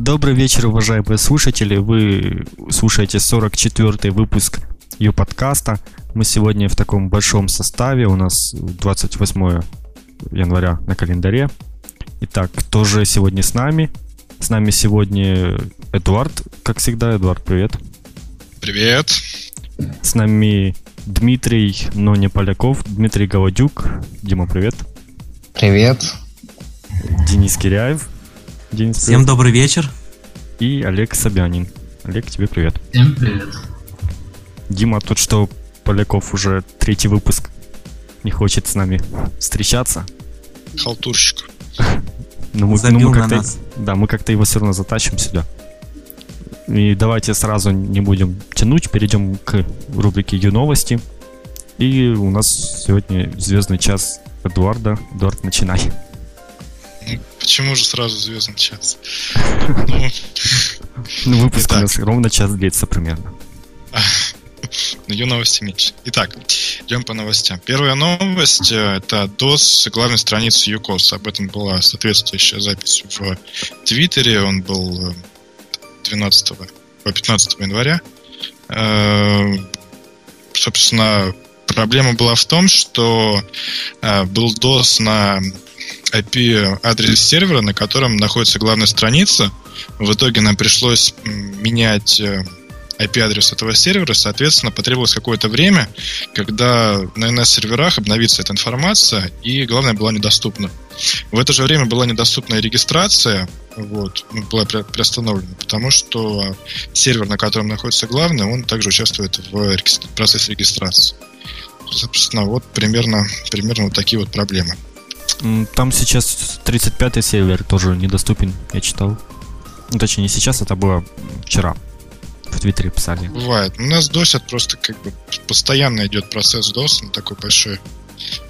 Добрый вечер, уважаемые слушатели. Вы слушаете 44-й выпуск ее подкаста. Мы сегодня в таком большом составе. У нас 28 января на календаре. Итак, кто же сегодня с нами? С нами сегодня Эдуард, как всегда. Эдуард, привет. Привет. С нами Дмитрий, но не Поляков. Дмитрий Голодюк. Дима, привет. Привет. Денис Киряев. Денис, привет. Всем добрый вечер. И Олег Собянин. Олег, тебе привет. Всем привет. Дима, тут что, Поляков уже третий выпуск не хочет с нами встречаться. Халтурщик. Ну, мы, ну, мы как-то, да, мы как-то его все равно затащим сюда. И давайте сразу не будем тянуть, перейдем к рубрике «Ю-новости». И у нас сегодня звездный час Эдуарда. Эдуард, начинай. Ну, почему же сразу звездный час? Ну, выпуск у нас ровно час длится примерно. Но ее новости меньше. Итак, идем по новостям. Первая новость э, — это DOS главной страницы ЮКОС. Об этом была соответствующая запись в Твиттере. Он был 12 по 15 января. Э, собственно, проблема была в том, что э, был DOS на IP-адрес сервера, на котором находится главная страница. В итоге нам пришлось менять IP-адрес этого сервера, соответственно, потребовалось какое-то время, когда на NS-серверах обновится эта информация, и, главное, была недоступна. В это же время была недоступна регистрация, вот, ну, была приостановлена, потому что сервер, на котором находится главный, он также участвует в процессе регистрации. Собственно, вот примерно, примерно вот такие вот проблемы. Там сейчас 35-й сервер тоже недоступен, я читал. Ну, точнее, не сейчас, это было вчера в Твиттере писали. Бывает. У нас досят просто как бы постоянно идет процесс DOS на такой большой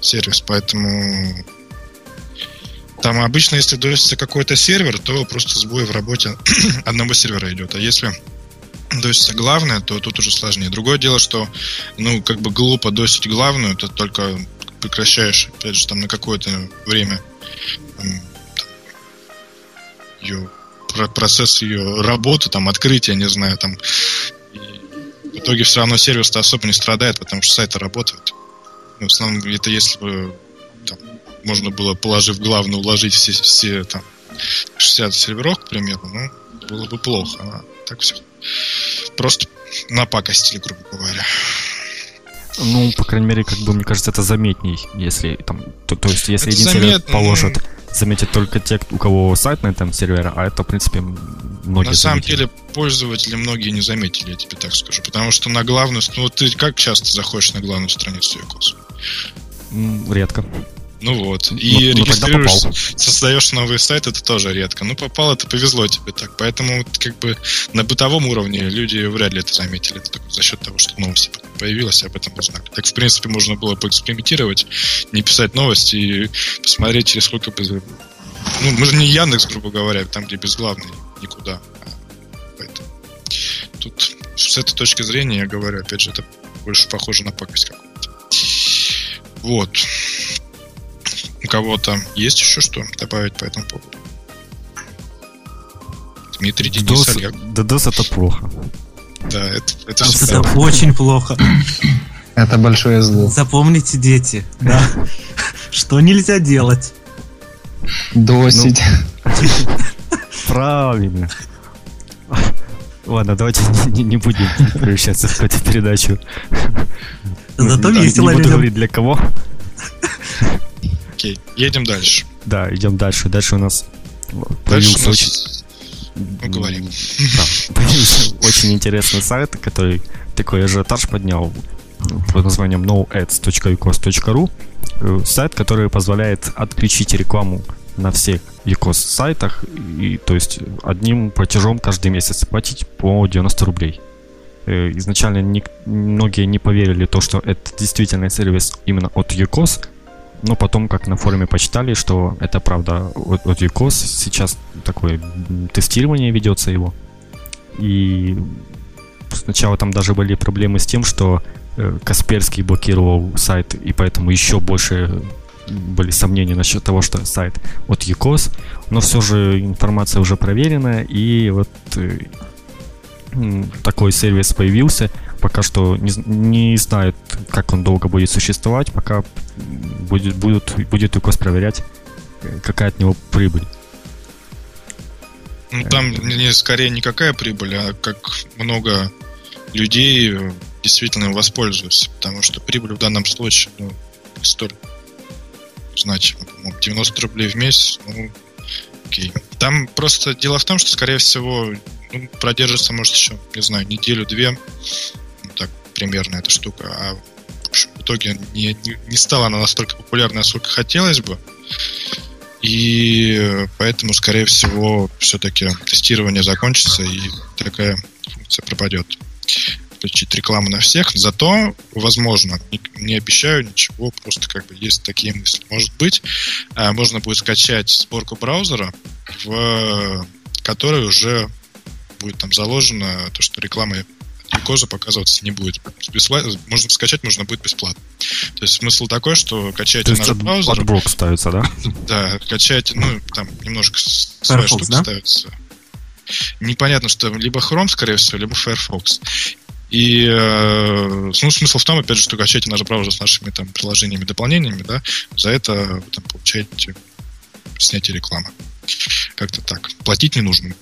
сервис, поэтому там обычно, если досится какой-то сервер, то просто сбой в работе одного сервера идет. А если досится главное, то тут уже сложнее. Другое дело, что, ну, как бы глупо досить главную, ты только прекращаешь, опять же, там на какое-то время ее процесс ее работы, там, открытия, не знаю, там. И в итоге все равно сервис-то особо не страдает, потому что сайты работают. Ну, в основном, это если бы там, можно было, положив главную, уложить все, все там 60 серверов, к примеру, ну, было бы плохо. А так все. Просто напакостили, грубо говоря. Ну, по крайней мере, как бы, мне кажется, это заметней, если там, то, то есть, если это заметно, положат, ну заметят только те, у кого сайт на этом сервере, а это, в принципе, многие На самом заметили. деле, пользователи многие не заметили, я тебе так скажу. Потому что на главную... Ну, вот ты как часто заходишь на главную страницу Якос? Редко. Ну вот. И ну, регистрируешься, создаешь новый сайт, это тоже редко. Ну, попал, это повезло тебе так. Поэтому, как бы, на бытовом уровне люди вряд ли это заметили. Это только за счет того, что новости появилась, об этом узнали. Так, в принципе, можно было поэкспериментировать, не писать новости и посмотреть, через сколько. Ну, мы же не Яндекс, грубо говоря, там, где безглавный, никуда. Поэтому тут с этой точки зрения, я говорю, опять же, это больше похоже на пакость какую-то. Вот. У кого-то есть еще что добавить по этому поводу? Дмитрий, Денис, DOS, Олег. DDoS это плохо. Да, это, это, это очень плохо. Это большое зло. Запомните, дети, да, что нельзя делать. Досить. Ну, правильно. Ладно, давайте не, не будем превращаться в какую-то передачу. Зато весело. Не буду говорить для кого. Окей, едем дальше. Да, идем дальше. Дальше у нас дальше появился у нас... очень... Ну, говорим. Да, появился очень интересный сайт, который такой ажиотаж поднял под названием noads.ucos.ru э, сайт, который позволяет отключить рекламу на всех ECOS сайтах, и, то есть одним платежом каждый месяц платить по 90 рублей. Э, изначально не, многие не поверили то, что это действительно сервис именно от ECOS, но потом, как на форуме почитали, что это правда от, от UCOS, сейчас такое тестирование ведется его. И сначала там даже были проблемы с тем, что э, Касперский блокировал сайт, и поэтому еще больше были сомнения насчет того, что сайт от ЮКОС, но все же информация уже проверенная, и вот э, такой сервис появился. Пока что не, не знают, как он долго будет существовать, пока будет, будут, будет ЮКОС проверять, какая от него прибыль. Ну, там не, скорее никакая прибыль, а как много людей э, действительно воспользуются, потому что прибыль в данном случае ну, столь значимо. 90 рублей в месяц, ну, окей. Там просто дело в том, что, скорее всего, ну, продержится, может, еще, не знаю, неделю-две, ну, так, примерно эта штука, а в, итоге не, не, не стала она настолько популярной, насколько хотелось бы. И поэтому, скорее всего, все-таки тестирование закончится и такая функция пропадет. Включить рекламу на всех. Зато, возможно, не, не обещаю ничего, просто как бы есть такие мысли. Может быть, а, можно будет скачать сборку браузера, в которой уже будет там заложено то, что реклама глюкоза показываться не будет. Бесплатно, можно скачать, можно будет бесплатно. То есть смысл такой, что качаете наш браузер... Подблок ставится, да? Да, качаете, ну, там немножко своя штука да? ставится. Непонятно, что либо Chrome, скорее всего, либо Firefox. И э, ну, смысл в том, опять же, что качаете наш браузер с нашими там приложениями, дополнениями, да, за это вы там получаете снятие рекламы. Как-то так. Платить не нужно.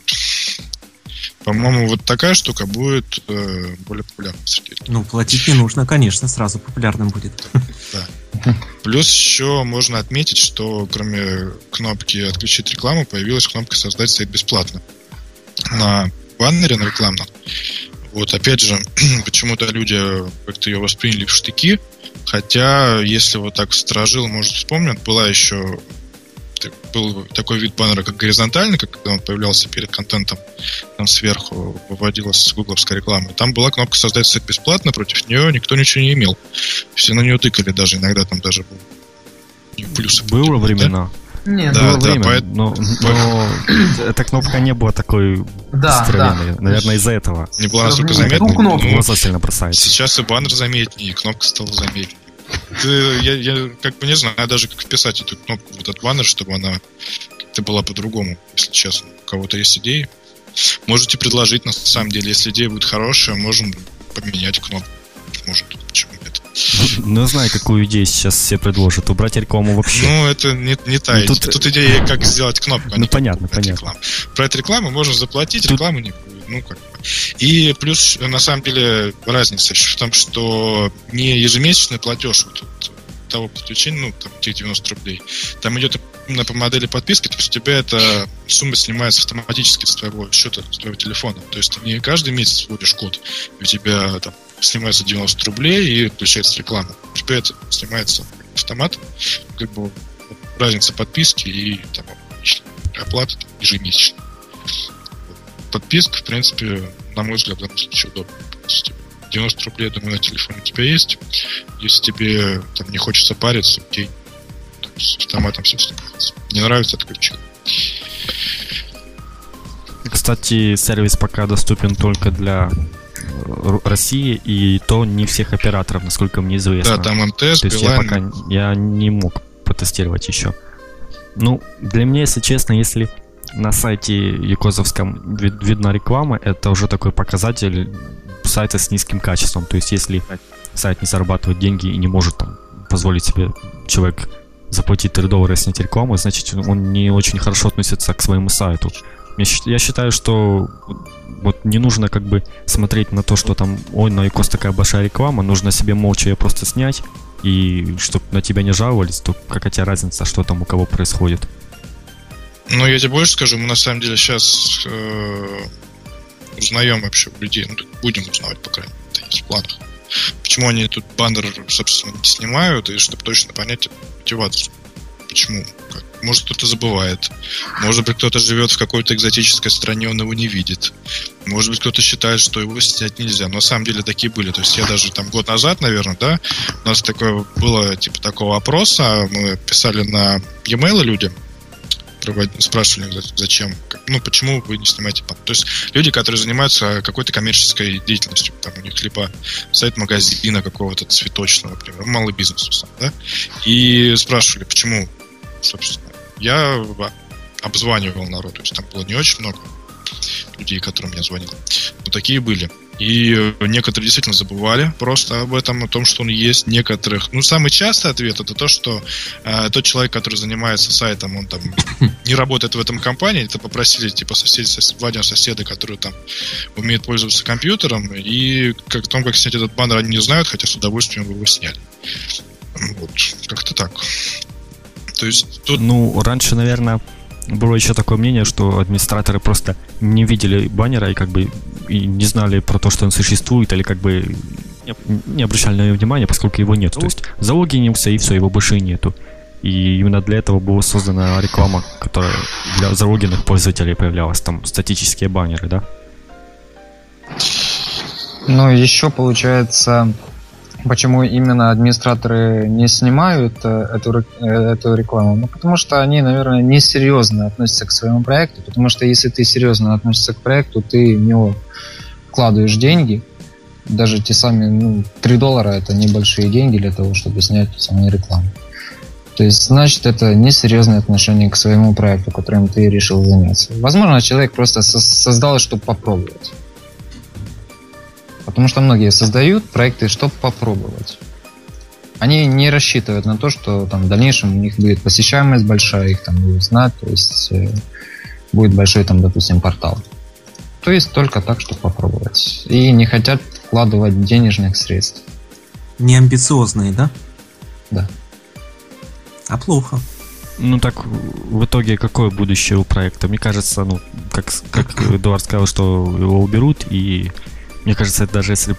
По-моему, вот такая штука будет э, более популярна среди Ну, платить не нужно, конечно, сразу популярным будет. Да. Плюс еще можно отметить, что кроме кнопки «Отключить рекламу» появилась кнопка «Создать сайт бесплатно». На баннере, на рекламном. Вот опять же, почему-то люди как-то ее восприняли в штыки, хотя, если вот так сторожил, может, вспомнят, была еще был такой вид баннера, как горизонтальный, когда он появлялся перед контентом, там сверху выводилась гугловская реклама. Там была кнопка «Создать сайт бесплатно», против нее никто ничего не имел. Все на нее тыкали даже, иногда там даже был плюсы. Было времена. Нет, да, было да, время, поэт... но, но эта кнопка не была такой да, да. Наверное, из-за этого. Не была настолько заметной. Ну, ну, сильно бросается. Сейчас и баннер заметнее, и кнопка стала заметнее. Я, я как бы не знаю даже, как вписать эту кнопку в этот баннер, чтобы она как-то была по-другому, если честно. У кого-то есть идеи? Можете предложить, на самом деле, если идея будет хорошая, можем поменять кнопку. Может, почему нет? Ну, знаю, какую идею сейчас все предложат. Убрать рекламу вообще. Ну, это не, не та ну, тут... тут идея, как сделать кнопку. А ну, понятно, понятно. Рекламу. Про эту рекламу можно заплатить, тут... рекламы не будет. Ну, как и плюс, на самом деле, разница еще в том, что не ежемесячный платеж вот, вот, того подключения, ну, там, тех 90 рублей, там идет именно по модели подписки, то есть у тебя эта сумма снимается автоматически с твоего счета, с твоего телефона. То есть ты не каждый месяц вводишь код, и у тебя там снимается 90 рублей и включается реклама. У тебя это снимается автомат, как бы разница подписки и там, оплата там, ежемесячно подписка, в принципе, на мой взгляд, в данном случае удобно. 90 рублей, думаю, на телефоне у тебя есть. Если тебе там не хочется париться, окей. Так, с автоматом все снимается. Не нравится, отключи. Кстати, сервис пока доступен только для э, России, и то не всех операторов, насколько мне известно. Да, там МТС, То есть я пока я не мог протестировать еще. Ну, для меня, если честно, если на сайте Якозовском видна реклама, это уже такой показатель сайта с низким качеством. То есть если сайт не зарабатывает деньги и не может там, позволить себе человек заплатить 3 доллара и снять рекламу, значит он не очень хорошо относится к своему сайту. Я считаю, что вот не нужно как бы смотреть на то, что там, ой, на Икос такая большая реклама, нужно себе молча ее просто снять, и чтобы на тебя не жаловались, то какая тебе разница, что там у кого происходит. Ну, я тебе больше скажу, мы на самом деле сейчас э, узнаем вообще людей, ну, будем узнавать, по крайней мере, в планах. Почему они тут баннер, собственно, не снимают, и чтобы точно понять мотивацию. Почему? Как? Может, кто-то забывает. Может быть, кто-то живет в какой-то экзотической стране, он его не видит. Может быть, кто-то считает, что его снять нельзя. Но на самом деле такие были. То есть я даже там год назад, наверное, да, у нас такое было, типа, такого опроса. Мы писали на e-mail людям, провод- спрашивали, за- зачем, ну, почему вы не снимаете баннер. То есть люди, которые занимаются какой-то коммерческой деятельностью, там у них либо сайт магазина какого-то цветочного, например, малый бизнес, да, и спрашивали, почему, собственно. Я обзванивал народ, то есть там было не очень много людей, которым я звонил, но такие были. И некоторые действительно забывали просто об этом, о том, что он есть. Некоторых... Ну, самый частый ответ это то, что э, тот человек, который занимается сайтом, он там не работает в этом компании, это попросили, типа, соседи, сос... два соседа, которые там умеют пользоваться компьютером, и как, о том, как снять этот баннер, они не знают, хотя с удовольствием его сняли. Вот, как-то так. То есть тут... Ну, раньше, наверное, было еще такое мнение, что администраторы просто не видели баннера и как бы и не знали про то, что он существует, или как бы не, обращали на него внимания, поскольку его нет. То есть залогинился и все, его больше и нету. И именно для этого была создана реклама, которая для залогинных пользователей появлялась, там статические баннеры, да? Ну, еще получается, почему именно администраторы не снимают э, эту, э, эту рекламу? Ну, потому что они, наверное, несерьезно относятся к своему проекту. Потому что если ты серьезно относишься к проекту, ты в него вкладываешь деньги. Даже те самые ну, 3 доллара это небольшие деньги для того, чтобы снять ту самую рекламу. То есть, значит, это несерьезное отношение к своему проекту, которым ты решил заняться. Возможно, человек просто со- создал, чтобы попробовать. Потому что многие создают проекты, чтобы попробовать. Они не рассчитывают на то, что там в дальнейшем у них будет посещаемость большая, их там будут знать, то есть э, будет большой там, допустим, портал. То есть только так, чтобы попробовать. И не хотят вкладывать денежных средств. Не амбициозные, да? Да. А плохо. Ну так в итоге какое будущее у проекта? Мне кажется, ну, как, как Эдуард сказал, что его уберут, и мне кажется, даже если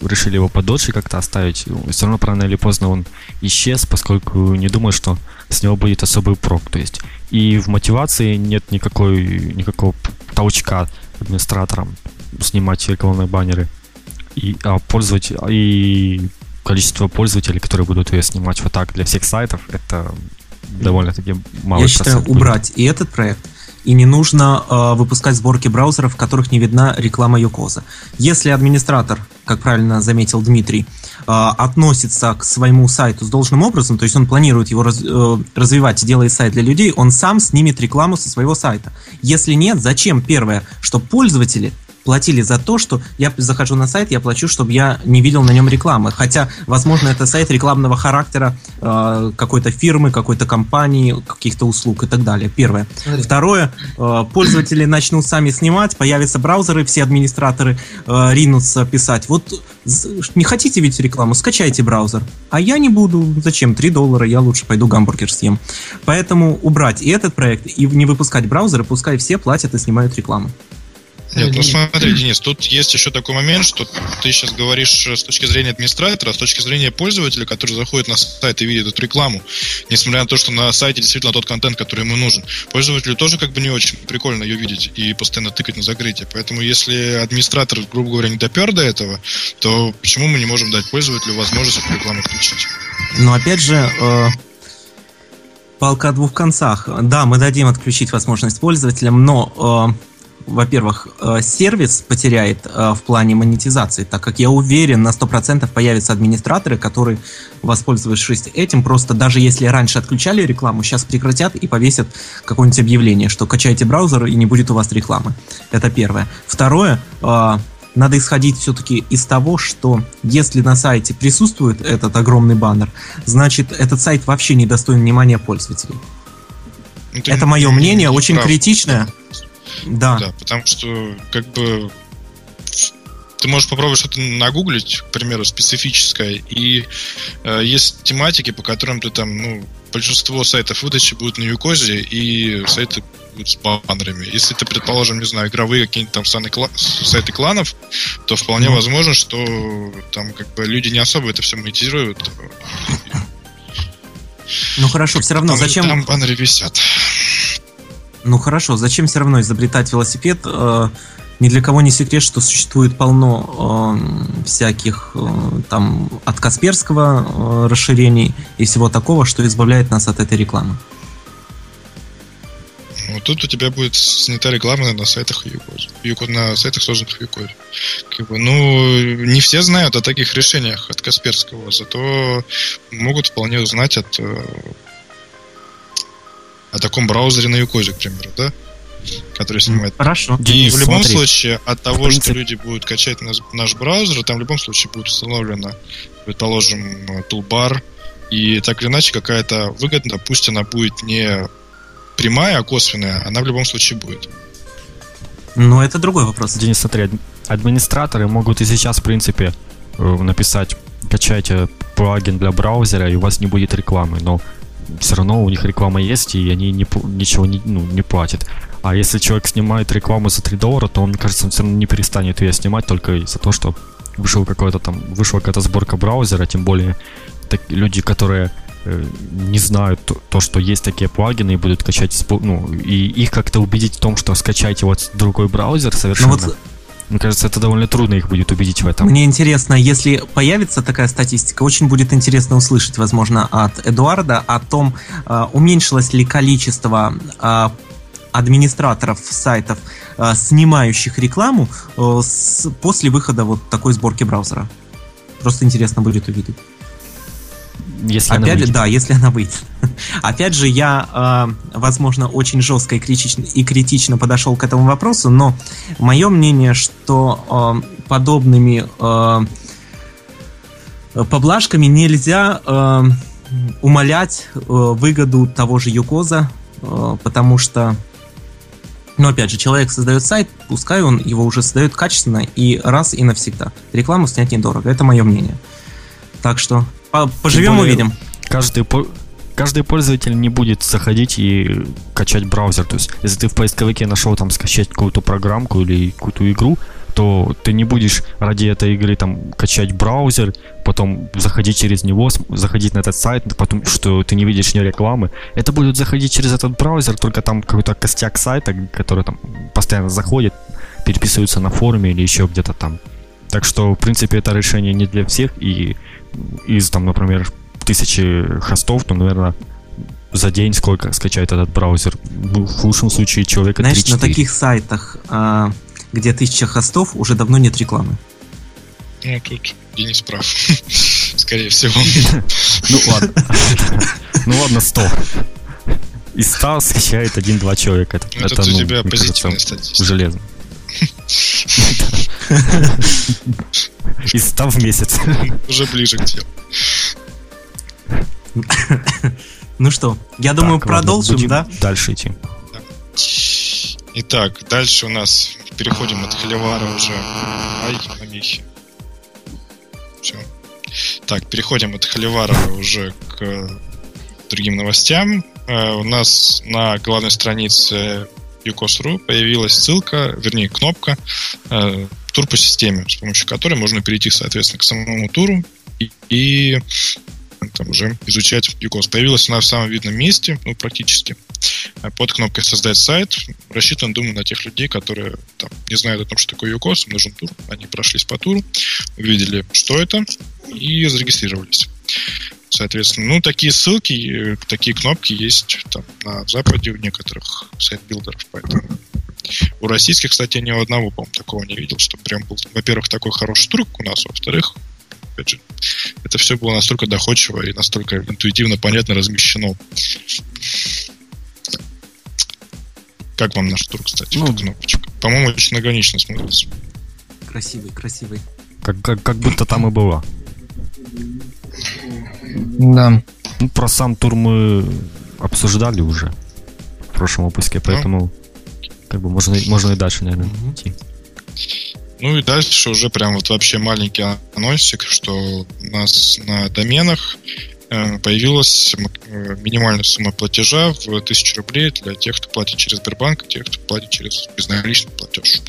решили его подольше как-то оставить, все равно рано или поздно он исчез, поскольку не думаю, что с него будет особый прок. То есть и в мотивации нет никакой, никакого толчка администраторам снимать рекламные баннеры. И, а пользователь, и количество пользователей, которые будут ее снимать вот так для всех сайтов, это довольно-таки мало. Я считаю, убрать и этот проект, и не нужно э, выпускать сборки браузеров, в которых не видна реклама Юкоза. Если администратор, как правильно заметил Дмитрий, э, относится к своему сайту с должным образом, то есть он планирует его раз, э, развивать делает сайт для людей, он сам снимет рекламу со своего сайта. Если нет, зачем первое, что пользователи платили за то, что я захожу на сайт, я плачу, чтобы я не видел на нем рекламы. Хотя, возможно, это сайт рекламного характера э, какой-то фирмы, какой-то компании, каких-то услуг и так далее. Первое. Второе, э, пользователи начнут сами снимать, появятся браузеры, все администраторы э, ринутся писать. Вот не хотите видеть рекламу, скачайте браузер. А я не буду. Зачем? 3 доллара, я лучше пойду гамбургер съем. Поэтому убрать и этот проект, и не выпускать браузеры, пускай все платят и снимают рекламу. Нет, ну смотри, Денис, тут есть еще такой момент, что ты сейчас говоришь с точки зрения администратора, а с точки зрения пользователя, который заходит на сайт и видит эту рекламу, несмотря на то, что на сайте действительно тот контент, который ему нужен. Пользователю тоже как бы не очень прикольно ее видеть и постоянно тыкать на закрытие. Поэтому если администратор, грубо говоря, не допер до этого, то почему мы не можем дать пользователю возможность эту рекламу включить? Но опять же, э, палка о двух концах. Да, мы дадим отключить возможность пользователям, но э, во-первых, сервис потеряет в плане монетизации, так как я уверен, на 100% появятся администраторы, которые, воспользовавшись этим, просто даже если раньше отключали рекламу, сейчас прекратят и повесят какое-нибудь объявление, что качайте браузер и не будет у вас рекламы. Это первое. Второе, надо исходить все-таки из того, что если на сайте присутствует этот огромный баннер, значит этот сайт вообще не достоин внимания пользователей. Это, Это мое мнение, очень прав. критичное. Да. Да, потому что, как бы, ты можешь попробовать что-то нагуглить, к примеру, специфическое, и э, есть тематики, по которым ты там, ну, большинство сайтов выдачи будут на Юкозе, и сайты будут с баннерами. Если ты, предположим, не знаю, игровые какие-нибудь там сайты кланов, то вполне mm. возможно, что там как бы люди не особо это все монетизируют. Ну хорошо, все равно там, зачем... Там баннеры висят. Ну хорошо, зачем все равно изобретать велосипед? Э, ни для кого не секрет, что существует полно э, всяких э, там от Касперского э, расширений и всего такого, что избавляет нас от этой рекламы. Ну, тут у тебя будет снята реклама на сайтах Юкос, на сайтах, созданных в Юкозе. Как бы, ну, не все знают о таких решениях от Касперского, зато могут вполне узнать от э, о таком браузере на Юкозе, к примеру, да? Который снимает. Хорошо. И в любом смотри. случае, от того, принципе... что люди будут качать наш, наш браузер, там в любом случае будет установлено, предположим, тулбар, и так или иначе какая-то выгода, пусть она будет не прямая, а косвенная, она в любом случае будет. Ну, это другой вопрос. Денис, смотри, администраторы могут и сейчас, в принципе, э, написать, качайте плагин для браузера, и у вас не будет рекламы, но все равно у них реклама есть, и они не, ничего не, ну, не платят. А если человек снимает рекламу за 3 доллара, то он, мне кажется, он все равно не перестанет ее снимать только из-за того, что вышел какой-то там, вышла какая-то сборка браузера, тем более так, люди, которые э, не знают то, то, что есть такие плагины и будут качать, ну, и их как-то убедить в том, что скачайте вот другой браузер совершенно. Ну, вот мне кажется, это довольно трудно их будет убедить в этом. Мне интересно, если появится такая статистика, очень будет интересно услышать, возможно, от Эдуарда о том, э, уменьшилось ли количество э, администраторов сайтов, э, снимающих рекламу после выхода вот такой сборки браузера. Просто интересно будет увидеть. Если Опять она выйдет. же, да, если она выйдет. Опять же, я, э, возможно, очень жестко и критично, и критично подошел к этому вопросу, но мое мнение, что э, подобными э, поблажками нельзя э, умалять э, выгоду того же Юкоза, э, потому что но опять же, человек создает сайт, пускай он его уже создает качественно и раз и навсегда. Рекламу снять недорого, это мое мнение. Так что Поживем, увидим. Каждый, каждый пользователь не будет заходить и качать браузер. То есть, если ты в поисковике нашел там скачать какую-то программку или какую-то игру, то ты не будешь ради этой игры там качать браузер, потом заходить через него, заходить на этот сайт, потом что ты не видишь ни рекламы. Это будет заходить через этот браузер, только там какой-то костяк сайта, который там постоянно заходит, переписываются на форуме или еще где-то там. Так что, в принципе, это решение не для всех, и из, там, например, тысячи хостов, то, наверное, за день сколько скачает этот браузер. Ну, в лучшем случае человека Знаешь, 3-4. на таких сайтах, а, где тысяча хостов, уже давно нет рекламы. Ну, тут Денис прав. Скорее всего. Ну, ладно. Ну, ладно, 100. Из 100 скачает один-два человека. Это, это, у ну, тебя позитивная статистика. Железно. И став в месяц. Уже ближе к делу. Ну что, я думаю, продолжим, да? Дальше идти. Итак, дальше у нас переходим от Холивара уже. Ай, помехи. Все. Так, переходим от Холивара уже к другим новостям. Э, у нас на главной странице UCOS.ru появилась ссылка, вернее, кнопка э, тур по системе, с помощью которой можно перейти, соответственно, к самому туру и, и там уже изучать uCoz. Появилась она в самом видном месте, ну, практически, э, под кнопкой «Создать сайт». Рассчитан, думаю, на тех людей, которые там, не знают о том, что такое uCoz, им нужен тур. Они прошлись по туру, увидели, что это, и зарегистрировались. Соответственно, ну, такие ссылки, такие кнопки есть там на Западе у некоторых сайт-билдеров, поэтому у российских, кстати, ни у одного, по-моему, такого не видел, что прям был, во-первых, такой хороший тур у нас, во-вторых, опять же, это все было настолько доходчиво и настолько интуитивно понятно размещено. Как вам наш тур, кстати, ну, кнопочка? По-моему, очень органично смотрится. Красивый, красивый. Как, как, как будто там и было. Да. Ну, про сам тур мы обсуждали уже в прошлом выпуске, поэтому ну, как бы можно, можно и дальше, наверное, идти. Ну и дальше уже прям вот вообще маленький анонсик, что у нас на доменах э, появилась э, минимальная сумма платежа в 1000 рублей для тех, кто платит через Сбербанк, тех, кто платит через безналичный платеж.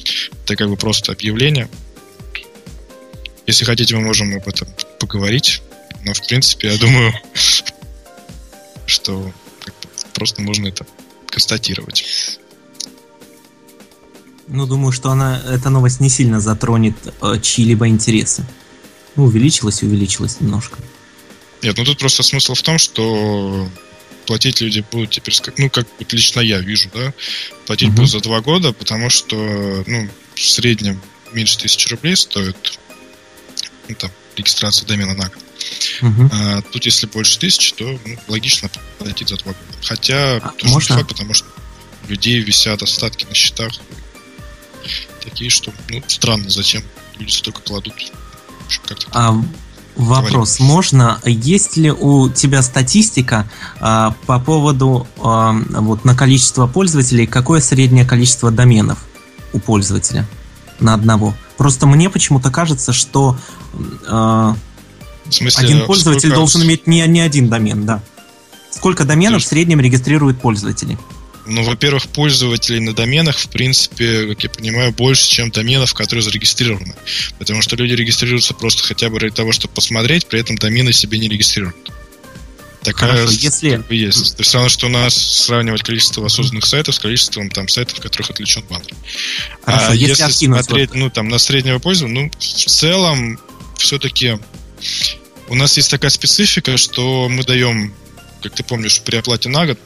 Это как бы просто объявление. Если хотите, мы можем об этом поговорить. Но, в принципе, я думаю, что просто можно это констатировать. Ну, думаю, что она, эта новость не сильно затронет э, чьи-либо интересы. Ну, увеличилась и увеличилась немножко. Нет, ну тут просто смысл в том, что платить люди будут теперь, ну, как вот лично я вижу, да, платить угу. будут за два года, потому что, ну, в среднем меньше тысячи рублей стоит ну, там, регистрация домена на год. Угу. А, тут, если больше тысячи, то ну, логично платить за два года. Хотя, а, тоже можно? факт, потому что людей висят остатки на счетах такие, что ну, странно, зачем люди столько кладут. А, вопрос, Говорим. можно, есть ли у тебя статистика а, по поводу а, вот на количество пользователей, какое среднее количество доменов у пользователя на одного? Просто мне почему-то кажется, что а, смысле, один пользователь сколько... должен иметь не, не один домен, да. Сколько доменов в среднем регистрируют пользователи? Ну, во-первых, пользователей на доменах, в принципе, как я понимаю, больше, чем доменов, которые зарегистрированы. Потому что люди регистрируются просто хотя бы ради того, чтобы посмотреть, при этом домены себе не регистрируют. Такая Хорошо, если... как бы есть. То есть, равно, что у нас сравнивать количество созданных сайтов с количеством там сайтов, в которых отключен баннер. Хорошо, а если, если смотреть, вот... ну, там, на среднего пользователя, ну, в целом, все-таки у нас есть такая специфика, что мы даем, как ты помнишь, при оплате на год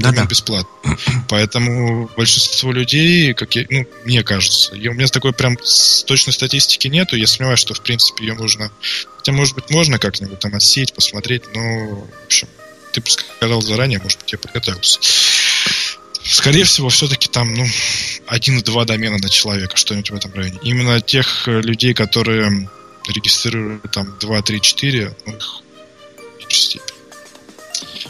да, да. бесплатно. Поэтому большинство людей, как я, ну, мне кажется, у меня такой прям точной статистики нету. Я сомневаюсь, что в принципе ее можно. Хотя, может быть, можно как-нибудь там отсеять, посмотреть, но, в общем, ты сказал заранее, может быть, я подготовился. Скорее всего, все-таки там, ну, один-два домена на человека, что-нибудь в этом районе. Именно тех э, людей, которые регистрируют там 2, 3, 4, ну, их в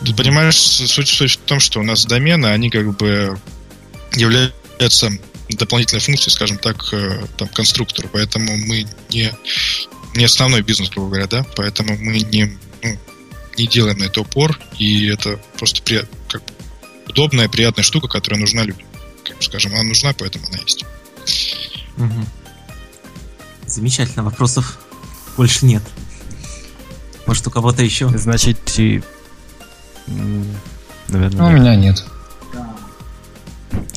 Тут, понимаешь, суть, суть в том, что у нас домены, они как бы являются дополнительной функцией, скажем так, э, там, конструктору. Поэтому мы не, не основной бизнес, грубо говоря, да, поэтому мы не, ну, не делаем на это упор, и это просто при, как бы, удобная, приятная штука, которая нужна людям. Как скажем, она нужна, поэтому она есть. Угу. Замечательно, вопросов больше нет. Может, у кого-то еще? Значит, Наверное, ну, у меня нет.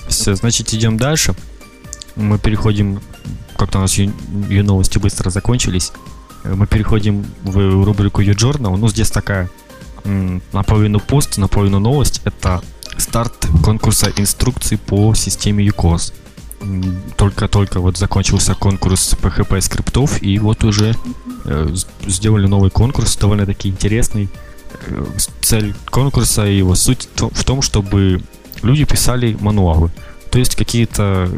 Все, значит, идем дальше. Мы переходим, как-то у нас ее новости быстро закончились. Мы переходим в рубрику U-Journal. Ну, здесь такая наполовину пост, наполовину новость. Это старт конкурса инструкций по системе UCOS. Только-только вот закончился конкурс PHP скриптов, и вот уже э, сделали новый конкурс, довольно-таки интересный цель конкурса и его суть в том, чтобы люди писали мануалы. То есть какие-то,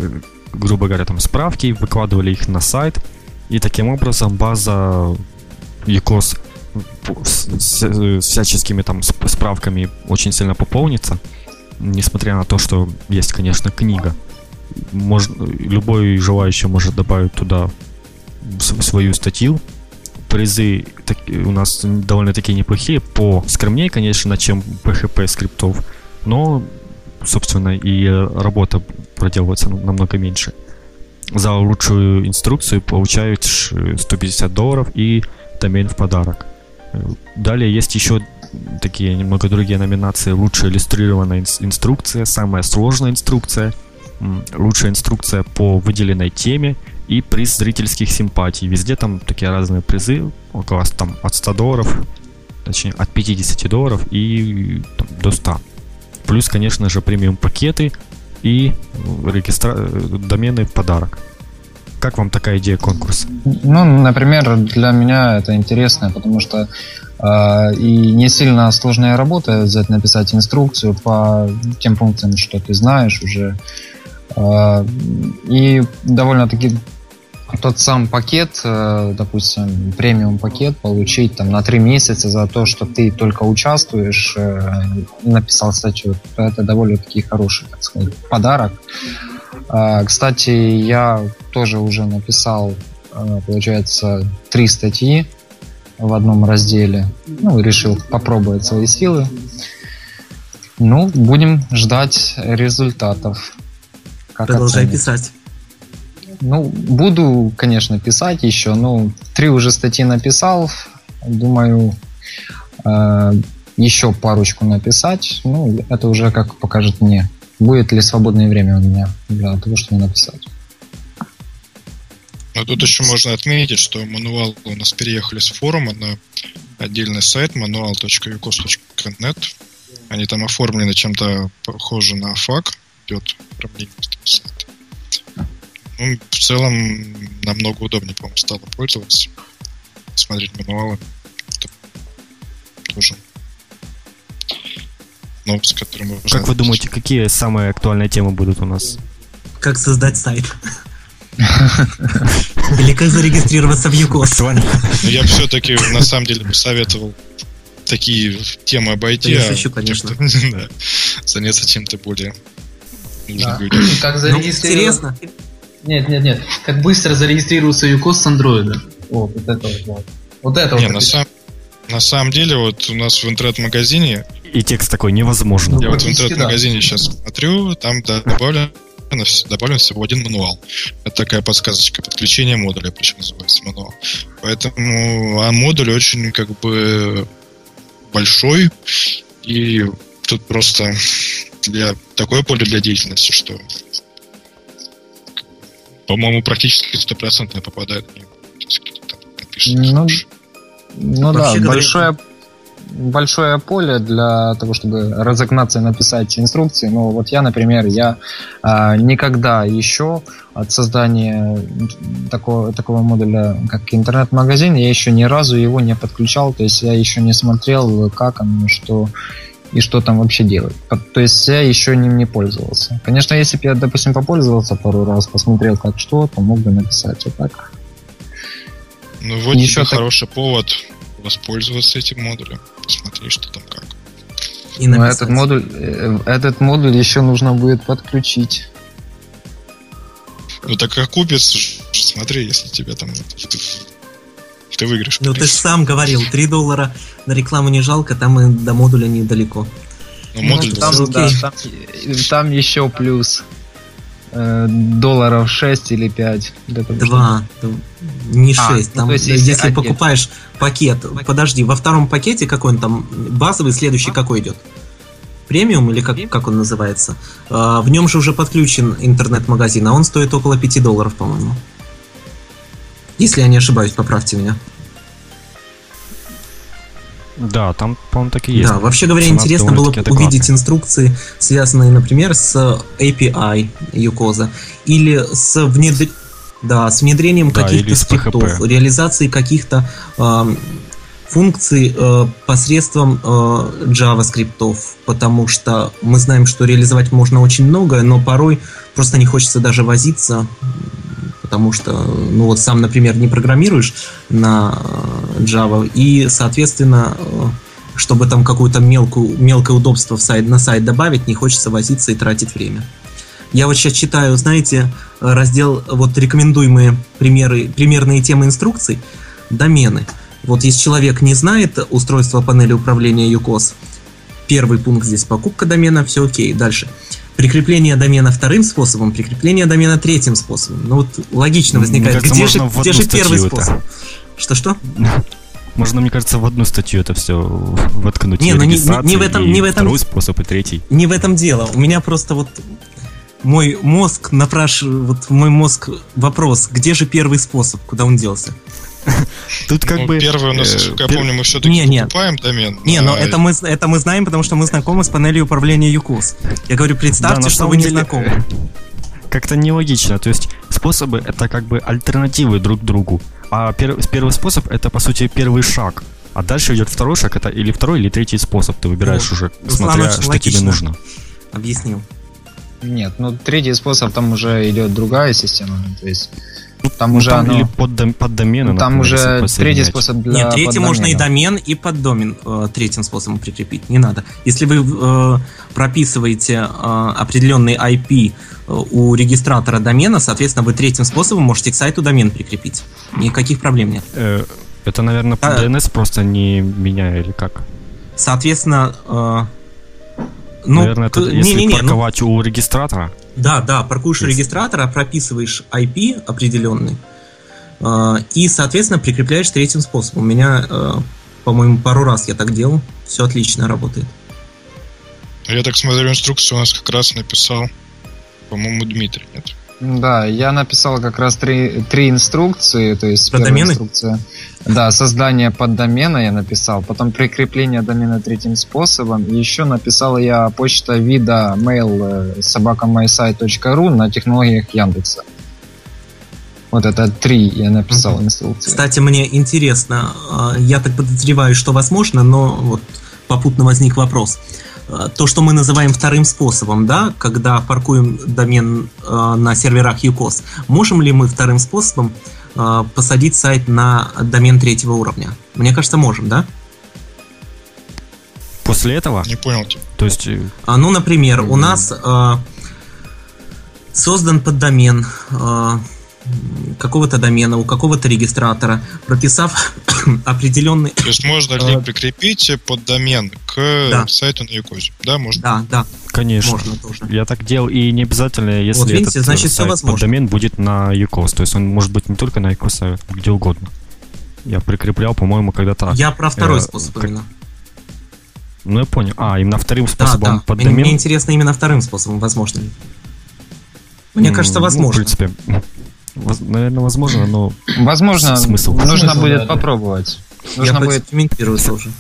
грубо говоря, там справки, выкладывали их на сайт, и таким образом база ECOS с, с всяческими там справками очень сильно пополнится, несмотря на то, что есть, конечно, книга. Можно, любой желающий может добавить туда свою статью, призы так, у нас довольно-таки неплохие, по скромнее, конечно, чем PHP скриптов, но, собственно, и работа проделывается намного меньше. За лучшую инструкцию получают 150 долларов и домен в подарок. Далее есть еще такие немного другие номинации. Лучшая иллюстрированная инструкция, самая сложная инструкция, лучшая инструкция по выделенной теме и приз зрительских симпатий. Везде там такие разные призы, около там от 100 долларов, точнее от 50 долларов и там, до 100. Плюс, конечно же, премиум пакеты и регистра... домены в подарок. Как вам такая идея конкурса? Ну, например, для меня это интересно, потому что э, и не сильно сложная работа взять написать инструкцию по тем пунктам, что ты знаешь уже. И довольно-таки тот сам пакет, э, допустим, премиум пакет получить там на три месяца за то, что ты только участвуешь, э, написал статью, это довольно-таки хороший, так сказать, подарок. Кстати, я тоже уже написал, э, получается, три статьи в одном разделе. Ну, решил попробовать свои силы. Ну, будем ждать результатов. Как Продолжай оценить. писать. Ну, буду, конечно, писать еще. Ну, три уже статьи написал. Думаю, э, еще парочку написать. Ну, это уже как покажет мне. Будет ли свободное время у меня для того, чтобы написать. Ну, тут еще можно отметить, что мануал у нас переехали с форума на отдельный сайт manual.ucos.net. Они там оформлены чем-то похоже на фак. Идет. Ну, в целом, намного удобнее, по-моему, стало пользоваться. Смотреть мануалы. Это тоже новость, которую мы Как вы думаете, какие самые актуальные темы будут у нас? Как создать сайт? Или как зарегистрироваться в ЮКОС? Ну, я все-таки, на самом деле, посоветовал такие темы обойти, а шучу, конечно. да, заняться чем-то более да. Как зарегистрироваться? Интересно. Нет, нет, нет. Как быстро зарегистрироваться ЮКОС с андроида. Вот, вот это вот. Вот это Не, вот. На, сам, на самом деле, вот у нас в интернет-магазине... И текст такой невозможно. Я вот в интернет-магазине да. сейчас смотрю, там добавлен добавлен всего один мануал. Это такая подсказочка подключения модуля, причем называется мануал. Поэтому а модуль очень как бы большой, и тут просто для такое поле для деятельности, что по-моему, практически стопроцентно попадает в него. Ну, ну да, большое, большое поле для того, чтобы разогнаться и написать инструкции. Но вот я, например, я а, никогда еще от создания такого, такого модуля, как интернет-магазин, я еще ни разу его не подключал, то есть я еще не смотрел, как он, что и что там вообще делать. То есть я еще ним не пользовался. Конечно, если бы я, допустим, попользовался пару раз, посмотрел как что, то мог бы написать. А так... Ну вот еще так... хороший повод воспользоваться этим модулем. Посмотри, что там как. И Но этот модуль, э, этот модуль еще нужно будет подключить. Ну так как купец, смотри, если тебе там ты выиграешь. Ну ты же сам говорил, 3 доллара на рекламу не жалко, там и до модуля недалеко. Ну, модуль ну, там, да, там, там еще плюс э, долларов 6 или 5. Два. Не 6. А, ну, там, есть, если, если покупаешь пакет, подожди, во втором пакете какой он там, базовый, следующий какой идет? премиум или как, как он называется, а, в нем же уже подключен интернет-магазин, а он стоит около 5 долларов, по-моему. Если я не ошибаюсь, поправьте меня. Да, там, по-моему, так и есть. Да, вообще говоря, Цена интересно было увидеть инструкции, связанные, например, с API Юкоза или с внедрением да, с внедрением да, каких-то скриптов, реализацией каких-то э, функций э, посредством э, JavaScript, потому что мы знаем, что реализовать можно очень многое, но порой просто не хочется даже возиться потому что, ну вот сам, например, не программируешь на э, Java, и, соответственно, э, чтобы там какое-то мелкую, мелкое удобство в сайт, на сайт добавить, не хочется возиться и тратить время. Я вот сейчас читаю, знаете, раздел, вот рекомендуемые примеры, примерные темы инструкций, домены. Вот если человек не знает устройство панели управления UCOS, первый пункт здесь покупка домена, все окей. Дальше прикрепление домена вторым способом, прикрепление домена третьим способом. Ну вот логично возникает, кажется, где, же, где же первый способ? Что-что? Можно, мне кажется, в одну статью это все воткнуть. Не, ну не, не, в этом, не в этом. Второй способ и третий. Не в этом дело. У меня просто вот мой мозг напрашивает, вот мой мозг вопрос, где же первый способ, куда он делся? Тут как ну, бы... Первый у нас, э, как я помню, мы все-таки не, нет. покупаем домен. Не, но это мы, это мы знаем, потому что мы знакомы с панелью управления ЮКУС. Я говорю, представьте, да, что вы не знакомы. Э, как-то нелогично. То есть способы это как бы альтернативы друг другу. А пер, первый способ это по сути первый шаг. А дальше идет второй шаг, это или второй, или третий способ. Ты выбираешь ну, уже, смотря, что логично. тебе нужно. Объяснил. Нет, ну третий способ там уже идет другая система. То есть там ну, уже там оно... или под, дом, под домены. Ну, там уже третий способ для Нет, третий можно и домен, и под домен э, третьим способом прикрепить. Не надо. Если вы э, прописываете э, определенный IP э, у регистратора домена, соответственно, вы третьим способом можете к сайту домен прикрепить. Никаких проблем нет. Э, это, наверное, по а, DNS просто не меняя или как? Соответственно, э, ну, Наверное, это если не, не, не, ну парковать ну, у регистратора. Да, да, паркуешь у регистратора, прописываешь IP определенный, э, и, соответственно, прикрепляешь третьим способом. У меня, э, по-моему, пару раз я так делал. Все отлично работает. Я так смотрю, инструкцию у нас как раз написал, по-моему, Дмитрий, нет? Да, я написал как раз три, три инструкции, то есть первая домены? инструкция. Да, создание поддомена я написал, потом прикрепление домена третьим способом, и еще написал я почта вида mail собакамайсайт.ру на технологиях Яндекса. Вот это три я написал инструкции. Кстати, мне интересно, э, я так подозреваю, что возможно, но вот попутно возник вопрос. Э, То, что мы называем вторым способом, да, когда паркуем домен э, на серверах UCOS, можем ли мы вторым способом э, посадить сайт на домен третьего уровня? Мне кажется, можем, да? После этого, Не понял то есть, э, А, ну, например, у нас э, создан поддомен э, какого-то домена, у какого-то регистратора, прописав определенный... То есть можно ли А. прикрепить под домен к Да. сайту на Юкозе? Да, можно. Да, да, конечно. можно тоже. Я так делал, и не обязательно, если Вот видите, этот э, значит, всё сайт возможно. под домен будет на UCOS. То есть он может быть не только на UCOS, а где угодно. Я прикреплял, по-моему, когда-то. Я про второй э, способ как- именно. Ну, я понял. А, именно вторым Да, способом да. под Мне, домен. мне интересно именно вторым способом, возможно ли. Мне кажется, ну, возможно. в принципе, воз- наверное, возможно, но Возможно, Смысл? нужно Смысл, будет да, да. попробовать. Я Нужно будет комментирую тоже.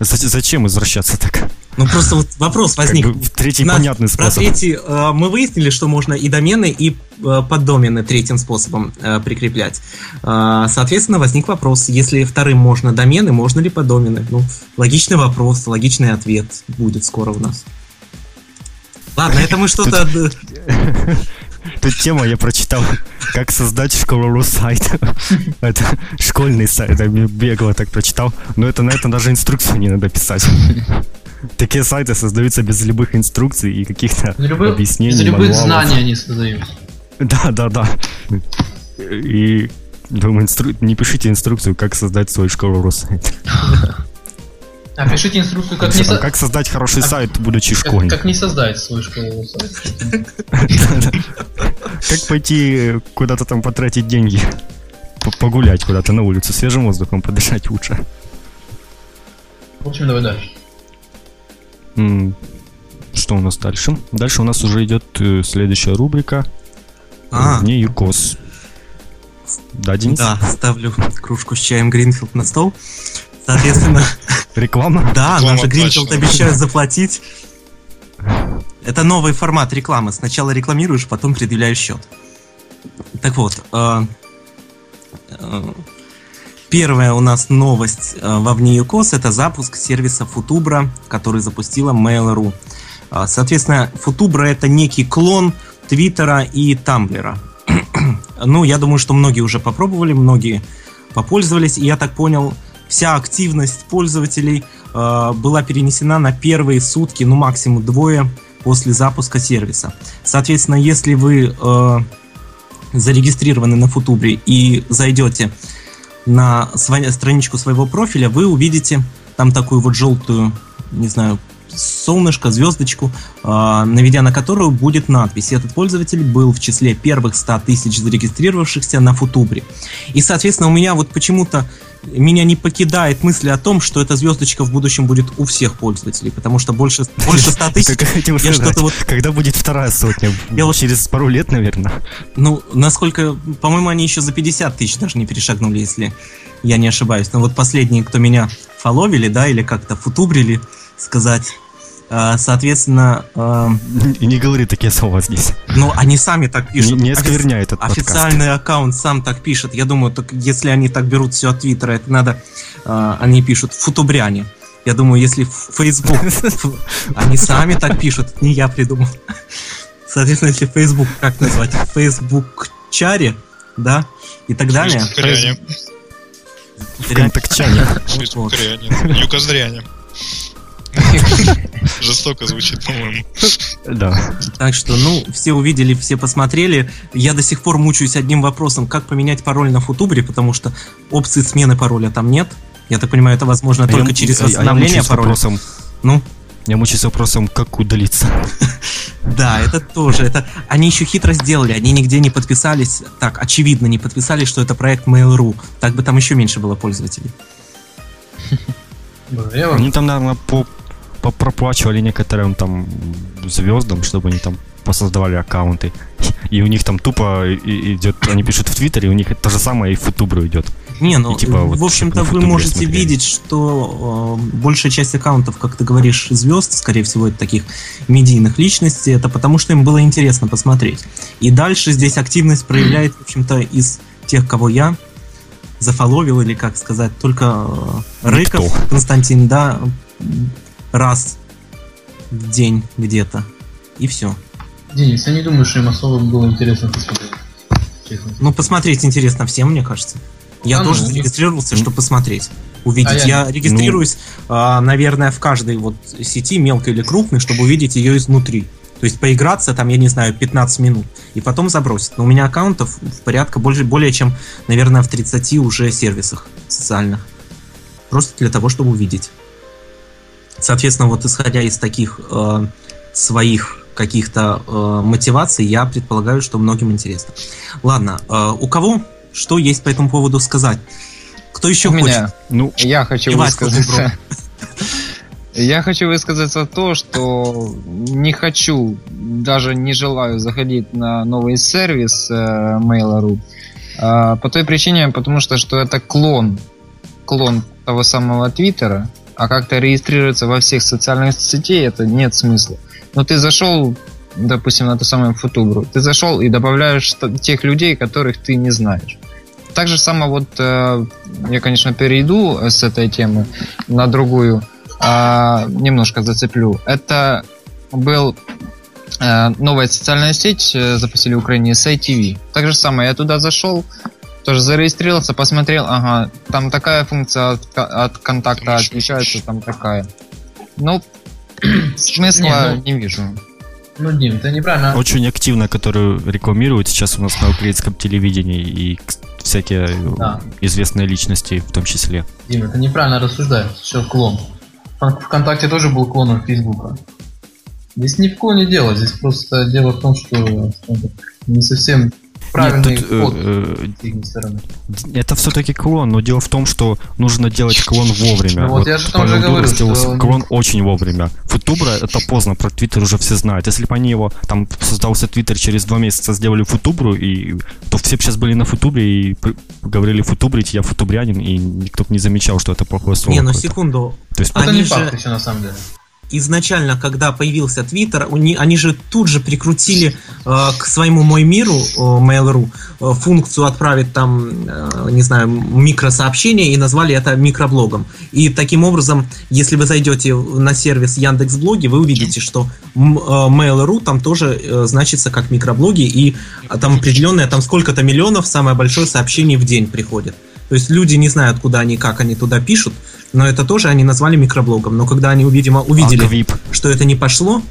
за- зачем возвращаться так? Ну просто вот вопрос Как возник. бы в третий На- понятный Про способ. третий э, мы выяснили, что можно и домены, и э, поддомены третьим способом э, прикреплять. Э, соответственно, возник вопрос, если вторым можно домены, можно ли поддомены? Ну, логичный вопрос, логичный ответ будет скоро у нас. Ладно, это мы что-то... Тут тема я прочитал, как создать школу сайт. Это школьный сайт, я бегло так прочитал. Но это на это даже инструкцию не надо писать. Такие сайты создаются без любых инструкций и каких-то любых, объяснений. из любых мануалов. знаний они создают. Да, да, да. И думаю, инстру- не пишите инструкцию, как создать свою школу Русайт. А пишите инструкцию, как не, со- Как создать хороший А- сайт, будучи как, школьником. как не создать свою школу сайт. Как пойти куда-то там потратить деньги? Погулять куда-то на улицу, свежим воздухом подышать лучше. В общем, давай дальше. Что у нас дальше? Дальше у нас уже идет э, следующая рубрика. А, В ней ЮКОС. Да, Денис? да, ставлю кружку с чаем Гринфилд на стол. Соответственно, Реклама? да, нам же Гринфилд оплачена. обещают заплатить. Это новый формат рекламы. Сначала рекламируешь, потом предъявляешь счет. Так вот, э, э, первая у нас новость э, во вне ЮКОС это запуск сервиса Футубра, который запустила Mail.ru. Соответственно, Футубра это некий клон Твиттера и Тамблера. ну, я думаю, что многие уже попробовали, многие попользовались, и я так понял, вся активность пользователей э, была перенесена на первые сутки, ну максимум двое после запуска сервиса. Соответственно, если вы э, зарегистрированы на Футубре и зайдете на сва- страничку своего профиля, вы увидите там такую вот желтую, не знаю, солнышко, звездочку, э, наведя на которую будет надпись. Этот пользователь был в числе первых 100 тысяч зарегистрировавшихся на Футубре. И, соответственно, у меня вот почему-то меня не покидает мысль о том, что эта звездочка в будущем будет у всех пользователей, потому что больше, больше 100 тысяч я что-то вот- когда будет вторая сотня? Я вот- Через пару лет, наверное. Ну, насколько, по-моему, они еще за 50 тысяч даже не перешагнули, если я не ошибаюсь. Но вот последние, кто меня фоловили, да, или как-то футубрили, сказать, соответственно, э, И не говори такие слова здесь. ну, они сами так Не, пишут. не Офи- оскверняй этот подкаст. Официальный аккаунт сам так пишет. Я думаю, так если они так берут все от Твиттера, это надо, э, они пишут футубряне. Я думаю, если Facebook, они сами так пишут, не я придумал. Соответственно, если Facebook, как назвать? Facebook чаре, да, и так далее. Вот. Фейсбукаряне. Юкоздряне. Жестоко звучит, по-моему. Да. Так что, ну, все увидели, все посмотрели. Я до сих пор мучаюсь одним вопросом, как поменять пароль на Футубре, потому что опции смены пароля там нет. Я так понимаю, это возможно А только я- через а- а я восстановление мучаюсь пароля. вопросом, Ну, я мучаюсь вопросом, как удалиться. да, это тоже. Это они еще хитро сделали. Они нигде не подписались. Так, очевидно, не подписались, что это проект Mail.ru. Так бы там еще меньше было пользователей. Они там, наверное, по, проплачивали некоторым там звездам, чтобы они там посоздавали аккаунты. И у них там тупо идет, они пишут в Твиттере, у них то же самое и в Футубру идет. Не, ну, и, типа, вот, в общем-то, вы можете смотрели. видеть, что э, большая часть аккаунтов, как ты говоришь, звезд, скорее всего, это таких медийных личностей, это потому что им было интересно посмотреть. И дальше здесь активность проявляет, в общем-то, из тех, кого я зафоловил, или как сказать, только э, Рыков. Константин, да, раз в день где-то. И все. Денис, я не думаю, что им особо было интересно посмотреть. Честно. Ну, посмотреть интересно всем, мне кажется. Я а тоже ну, зарегистрировался, чтобы посмотреть, увидеть. А я, я регистрируюсь, ну... а, наверное, в каждой вот сети, мелкой или крупной, чтобы увидеть ее изнутри. То есть поиграться там, я не знаю, 15 минут, и потом забросить. Но у меня аккаунтов в порядка больше, более чем, наверное, в 30 уже сервисах социальных. Просто для того, чтобы увидеть. Соответственно, вот исходя из таких э, своих каких-то э, мотиваций, я предполагаю, что многим интересно. Ладно, э, у кого что есть по этому поводу сказать? Кто еще У хочет? Меня. Ну, я хочу высказаться. Я хочу высказаться то, что не хочу, даже не желаю заходить на новый сервис э, Mail.ru э, по той причине, потому что, что это клон, клон того самого Твиттера, а как-то регистрироваться во всех социальных сетей это нет смысла. Но ты зашел, допустим, на ту самую футубру, ты зашел и добавляешь тех людей, которых ты не знаешь. Так же само вот э, я, конечно, перейду с этой темы на другую, э, немножко зацеплю. Это был э, новая социальная сеть, э, запустили в Украине, SciTV. Так же самое, я туда зашел, тоже зарегистрировался, посмотрел, ага, там такая функция от, от контакта отличается, там такая. Ну, смысла не, ну, не вижу. Ну, Дим, это неправильно. Очень активно, которую рекламируют сейчас у нас на украинском телевидении и всякие да. известные личности в том числе. Дим, это неправильно рассуждаешь. Все, клон. Вконтакте тоже был клоном Фейсбука. Здесь ни в коем не дело. Здесь просто дело в том, что не совсем правильный Нет, тут, э, э, Это все-таки клон, но дело в том, что нужно делать клон вовремя. Ну, вот, вот я же там же говорю, что... клон очень вовремя. Футубра это поздно, про Твиттер уже все знают. Если бы они его, там создался Твиттер через два месяца сделали Футубру, и то все бы сейчас были на Футубре и говорили Футубрить, я футубрянин, и никто бы не замечал, что это плохое слово. Не, ну секунду. То есть, это не же... факт еще на самом деле изначально, когда появился Твиттер, они же тут же прикрутили э, к своему Мой Миру, э, Mail.ru, э, функцию отправить там, э, не знаю, микросообщение и назвали это микроблогом. И таким образом, если вы зайдете на сервис Яндекс.Блоги, вы увидите, что э, Mail.ru там тоже э, значится как микроблоги, и там определенное, там сколько-то миллионов, самое большое сообщение в день приходит. То есть люди не знают, куда они, как они туда пишут, но это тоже они назвали микроблогом. Но когда они, видимо, увидели, а что это не пошло,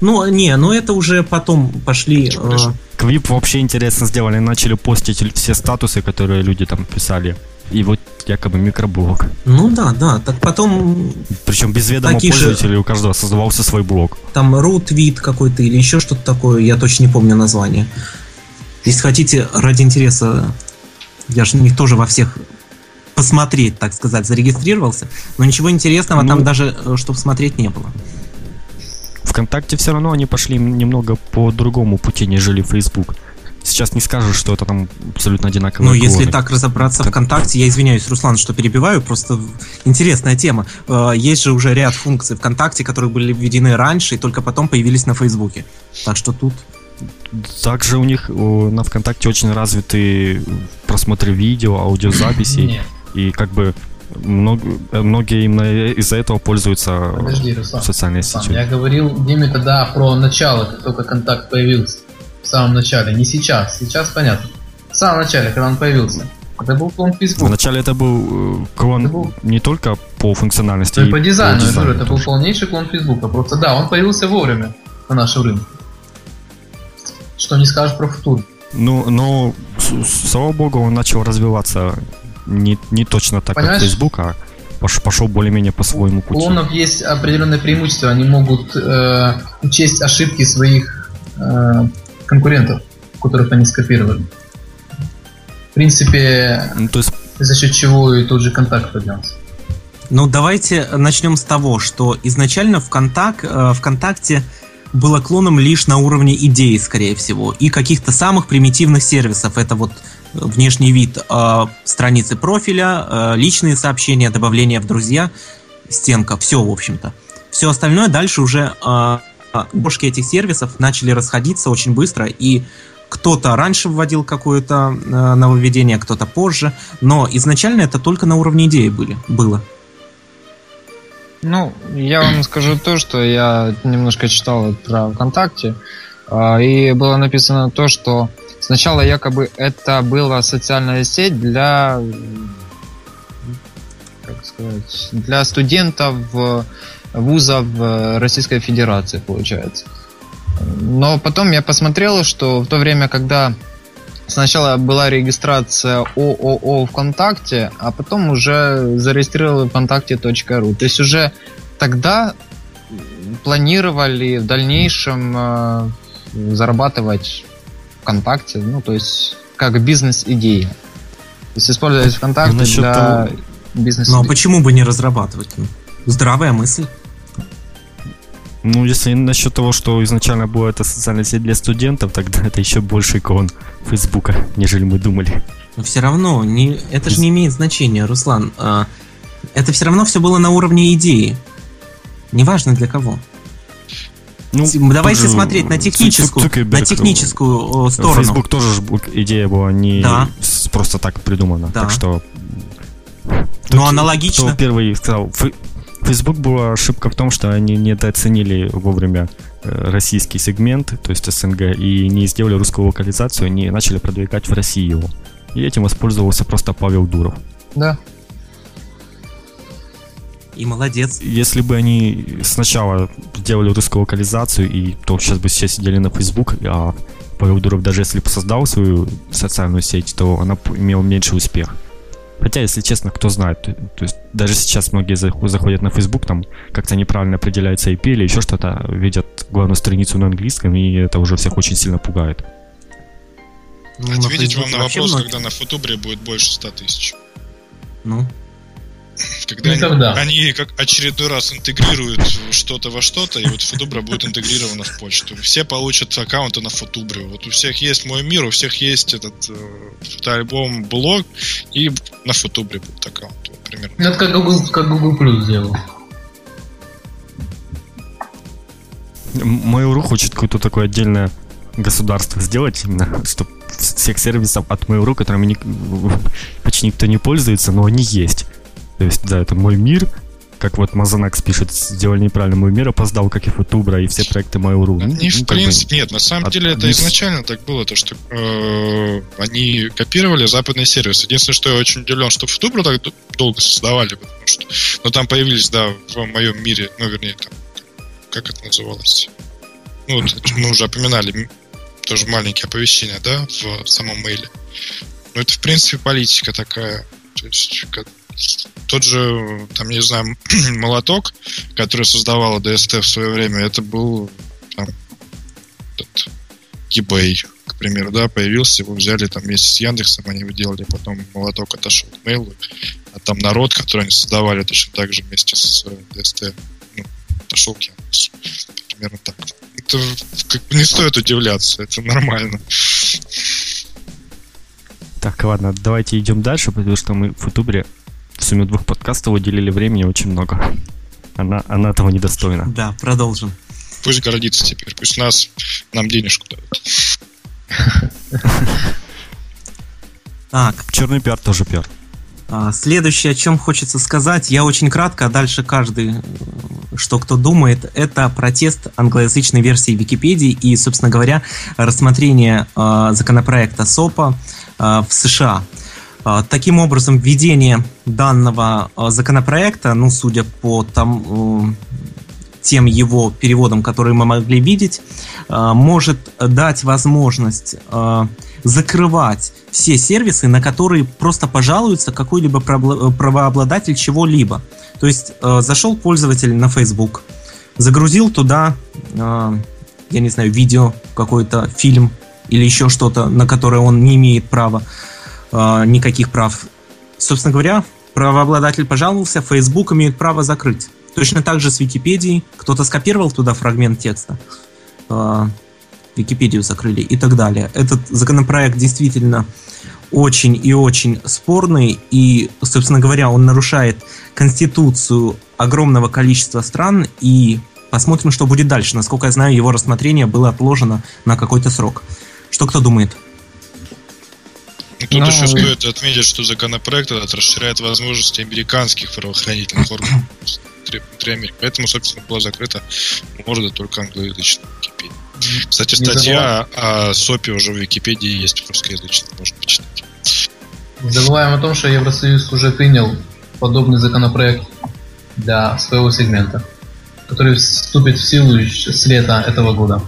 ну, не, ну это уже потом пошли... Э... Квип вообще интересно сделали, начали постить все статусы, которые люди там писали. И вот якобы микроблог. Ну да, да. Так потом. Причем без ведома пользователей же... у каждого создавался свой блог. Там рутвит какой-то или еще что-то такое, я точно не помню название. Если хотите, ради интереса, я же не тоже во всех посмотреть, так сказать, зарегистрировался, но ничего интересного ну, там даже, э, чтобы смотреть, не было. ВКонтакте все равно они пошли немного по другому пути, нежели Facebook. Сейчас не скажешь, что это там абсолютно одинаковые Ну, если так разобраться Кон... ВКонтакте, я извиняюсь, Руслан, что перебиваю, просто интересная тема. Э, есть же уже ряд функций ВКонтакте, которые были введены раньше и только потом появились на Фейсбуке. Так что тут также у них на ВКонтакте очень развиты просмотры видео, аудиозаписей. И как бы много, многие именно из-за этого пользуются Подожди, Руслан, социальной сетью. Я говорил Диме тогда про начало, как только контакт появился. В самом начале, не сейчас. Сейчас понятно. В самом начале, когда он появился. Это был клон Facebook. Вначале это был э, клон это был... не только по функциональности. И по дизайну, по дизайну это был полнейший клон Facebook. Просто да, он появился вовремя на нашем рынке. Что не скажешь про футур. Ну, но, слава богу, он начал развиваться не, не точно так, Понимаешь? как Facebook, а пошел более-менее по своему пути. У клонов есть определенное преимущество. Они могут э, учесть ошибки своих э, конкурентов, которых они скопировали. В принципе, ну, то есть... за счет чего и тот же контакт поднялся. Ну, давайте начнем с того, что изначально ВКонтак, э, ВКонтакте было клоном лишь на уровне идеи, скорее всего, и каких-то самых примитивных сервисов. Это вот внешний вид э, страницы профиля, э, личные сообщения, добавление в друзья, стенка, все, в общем-то. Все остальное дальше уже бошки этих сервисов начали расходиться очень быстро, и кто-то раньше вводил какое-то нововведение, кто-то позже, но изначально это только на уровне идеи были, было. Ну, я вам скажу то, что я немножко читал про ВКонтакте, а, и было написано то, что сначала якобы это была социальная сеть для, как сказать, для студентов вузов Российской Федерации, получается. Но потом я посмотрел, что в то время, когда сначала была регистрация ООО ВКонтакте, а потом уже зарегистрировали ВКонтакте.ру. То есть уже тогда планировали в дальнейшем э, зарабатывать ВКонтакте, ну, то есть как бизнес-идея. То есть использовать ВКонтакте ну, для того... бизнес Ну, а почему бы не разрабатывать? Здравая мысль. Ну, если насчет того, что изначально была эта социальная сеть для студентов, тогда это еще больше икон Фейсбука, нежели мы думали. Но все равно, не, это же не имеет значения, Руслан. А, это все равно все было на уровне идеи. Неважно для кого. Ну, Давайте смотреть на техническую, Цукерберг, на техническую сторону. Facebook тоже идея была не да. просто так придумана. Да. Так что... Ну, аналогично. Кто первый сказал, Facebook была ошибка в том, что они недооценили вовремя э, российский сегмент, то есть СНГ, и не сделали русскую локализацию, они начали продвигать в России его. И этим воспользовался просто Павел Дуров. Да. И молодец. Если бы они сначала сделали русскую локализацию, и то сейчас бы все сидели на Facebook, а Павел Дуров даже если бы создал свою социальную сеть, то она имела меньший успех. Хотя, если честно, кто знает. То есть даже сейчас многие заходят на Facebook, там как-то неправильно определяется IP или еще что-то, видят главную страницу на английском, и это уже всех очень сильно пугает. Ну, Ответить вам на вопрос, много... когда на футубре будет больше 100 тысяч. Ну, когда Никогда. Они, они как очередной раз интегрируют что-то во что-то, и вот Футубра будет интегрирована в почту. Все получат аккаунты на Футубре. Вот у всех есть мой мир, у всех есть этот э, фотоальбом, блог, и на Футубре будет аккаунт. Вот, примерно. Ну, это как Google, как Google Plus сделал. Mail.ru хочет какое-то такое отдельное государство сделать, именно, чтобы всех сервисов от Mail.ru, которыми не, почти никто не пользуется, но они есть. То есть, да, это мой мир, как вот Мазанакс пишет, сделали неправильно мой мир, опоздал, как и Футубра, и все проекты Mail.ru. Они, ну, в принципе, бы, нет, на самом от, деле это изначально так было, то, что э, они копировали западный сервис. Единственное, что я очень удивлен, что Футубру так долго создавали, потому что, ну, там появились, да, в моем мире, ну, вернее, там, как это называлось? Ну, вот, мы уже опоминали тоже маленькие оповещения, да, в самом мейле. Ну, это, в принципе, политика такая. То есть, как, тот же, там, не знаю, молоток, который создавала DST в свое время, это был там, этот, eBay, к примеру, да, появился, его взяли там вместе с Яндексом, они его делали, потом молоток отошел к мейлу, а там народ, который они создавали точно так же вместе с DST, ну, отошел к Яндексу. Примерно так. Это как бы не стоит удивляться, это нормально. Так, ладно, давайте идем дальше, потому что мы в Ютубе в сумме двух подкастов уделили времени очень много. Она, она этого недостойна. Да, продолжим. Пусть гордится теперь, пусть нас, нам денежку дают. Так. Черный пиар тоже пиар. А, следующее, о чем хочется сказать, я очень кратко, а дальше каждый, что кто думает, это протест англоязычной версии Википедии и, собственно говоря, рассмотрение э, законопроекта СОПа э, в США. А, таким образом, введение данного а, законопроекта, ну, судя по там, тем его переводам, которые мы могли видеть, а, может дать возможность закрывать все сервисы, на которые просто пожалуется какой-либо правообладатель чего-либо. То есть зашел пользователь на Facebook, загрузил туда, я не знаю, видео, какой-то фильм или еще что-то, на которое он не имеет права э, никаких прав. Собственно говоря, правообладатель пожаловался, Facebook имеет право закрыть. Точно так же с Википедией. Кто-то скопировал туда фрагмент текста, э, Википедию закрыли и так далее. Этот законопроект действительно очень и очень спорный, и, собственно говоря, он нарушает конституцию огромного количества стран, и посмотрим, что будет дальше. Насколько я знаю, его рассмотрение было отложено на какой-то срок. Что кто думает? Тут Но... еще стоит отметить, что законопроект этот расширяет возможности американских правоохранительных органов внутри Америки. Поэтому, собственно, была закрыта морда только англоязычной Википедии. Кстати, статья о СОПе уже в Википедии есть в русскоязычной, можно почитать. Не забываем о том, что Евросоюз уже принял подобный законопроект для своего сегмента, который вступит в силу с лета этого года.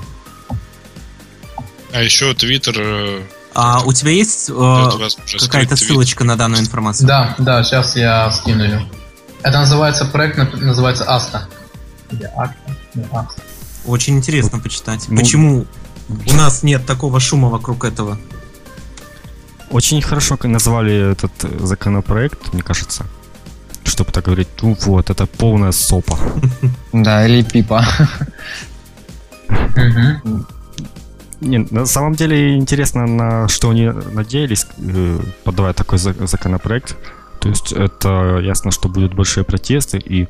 А еще Твиттер э, а у тебя есть э, какая-то ссылочка на данную информацию? Да, да, сейчас я скину ее. Это называется проект, называется Аста. Очень интересно почитать. Ну, Почему у нас нет такого шума вокруг этого? Очень хорошо назвали этот законопроект, мне кажется. Чтобы так говорить, ну вот, это полная сопа. Да, или пипа. Не, на самом деле интересно, на что они надеялись, э, подавая такой законопроект. То есть это ясно, что будут большие протесты и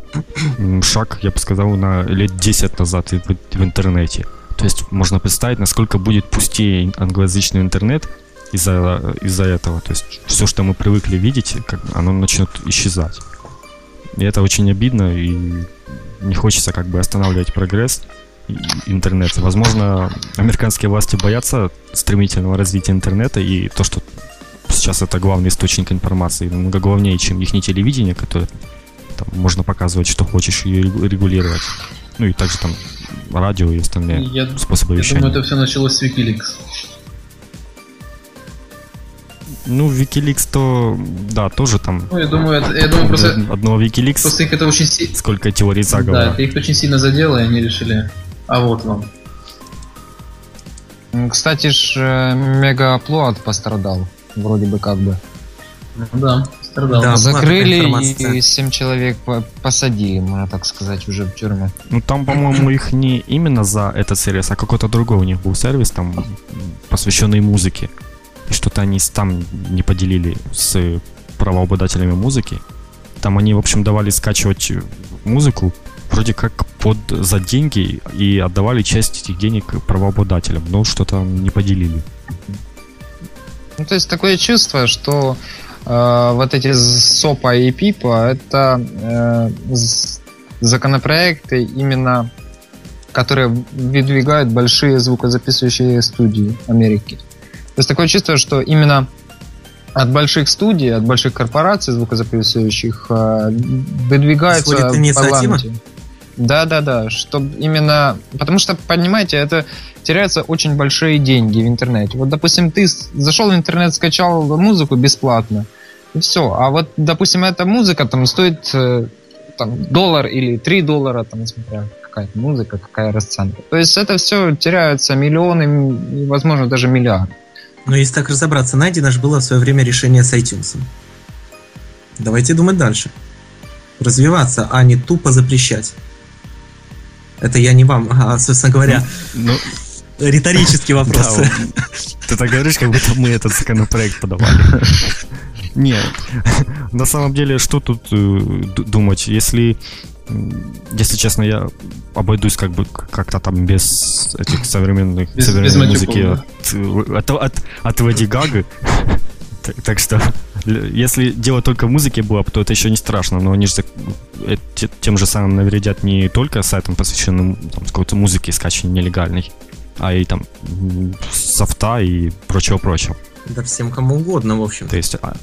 шаг, я бы сказал, на лет 10 назад в, в интернете. То есть можно представить, насколько будет пустее англоязычный интернет из-за из этого. То есть все, что мы привыкли видеть, как, оно начнет исчезать. И это очень обидно, и не хочется как бы останавливать прогресс интернета. Возможно, американские власти боятся стремительного развития интернета и то, что сейчас это главный источник информации, много главнее, чем их телевидение, которое там, можно показывать, что хочешь, и регулировать. Ну и также там радио и остальные я, способы я вещания. Я думаю, это все началось с Wikileaks. Ну, Wikileaks то, да, тоже там. Ну, я думаю, это, я думаю просто... Одного Wikileaks. Просто их это очень сильно... Сколько теорий заговора. Да, это их очень сильно задело, и они решили, а вот вам. Кстати ж, э, Мегаплод пострадал вроде бы как бы. Ну да, страдал. Да, закрыли и 7 человек посадили, можно так сказать, уже в тюрьму. Ну там, по-моему, их не именно за этот сервис, а какой-то другой у них был сервис, там, посвященный музыке. И что-то они там не поделили с правообладателями музыки. Там они, в общем, давали скачивать музыку вроде как под за деньги и отдавали часть этих денег правообладателям, но что-то не поделили. Ну, то есть такое чувство, что э, вот эти СОПа и ПИПа это э, законопроекты именно которые выдвигают большие звукозаписывающие студии Америки. То есть такое чувство, что именно от больших студий, от больших корпораций звукозаписывающих э, выдвигаются Исходит инициатива? Да, да, да. Чтобы именно. Потому что, понимаете, это теряются очень большие деньги в интернете. Вот, допустим, ты зашел в интернет, скачал музыку бесплатно. И все. А вот, допустим, эта музыка там стоит э, там, доллар или три доллара, там, смотря какая-то музыка, какая расценка. То есть это все теряются миллионы, возможно, даже миллиарды. Но если так разобраться, найдено же было в свое время решение с iTunes. Давайте думать дальше. Развиваться, а не тупо запрещать. Это я не вам, а, собственно говоря, ну, риторический вопрос. Да, ты так говоришь, как будто мы этот законопроект подавали. Нет, на самом деле, что тут э, думать, если если честно, я обойдусь как бы как-то там без этих современных без, современной без музыки от, от, от, от Леди Гага. Так, так что, если дело только в музыке было, то это еще не страшно, но они же э, тем же самым навредят не только сайтам, посвященным там, какой-то музыке, скачанной нелегальной, а и там софта и прочего-прочего. Да всем кому угодно, в общем. То есть, а,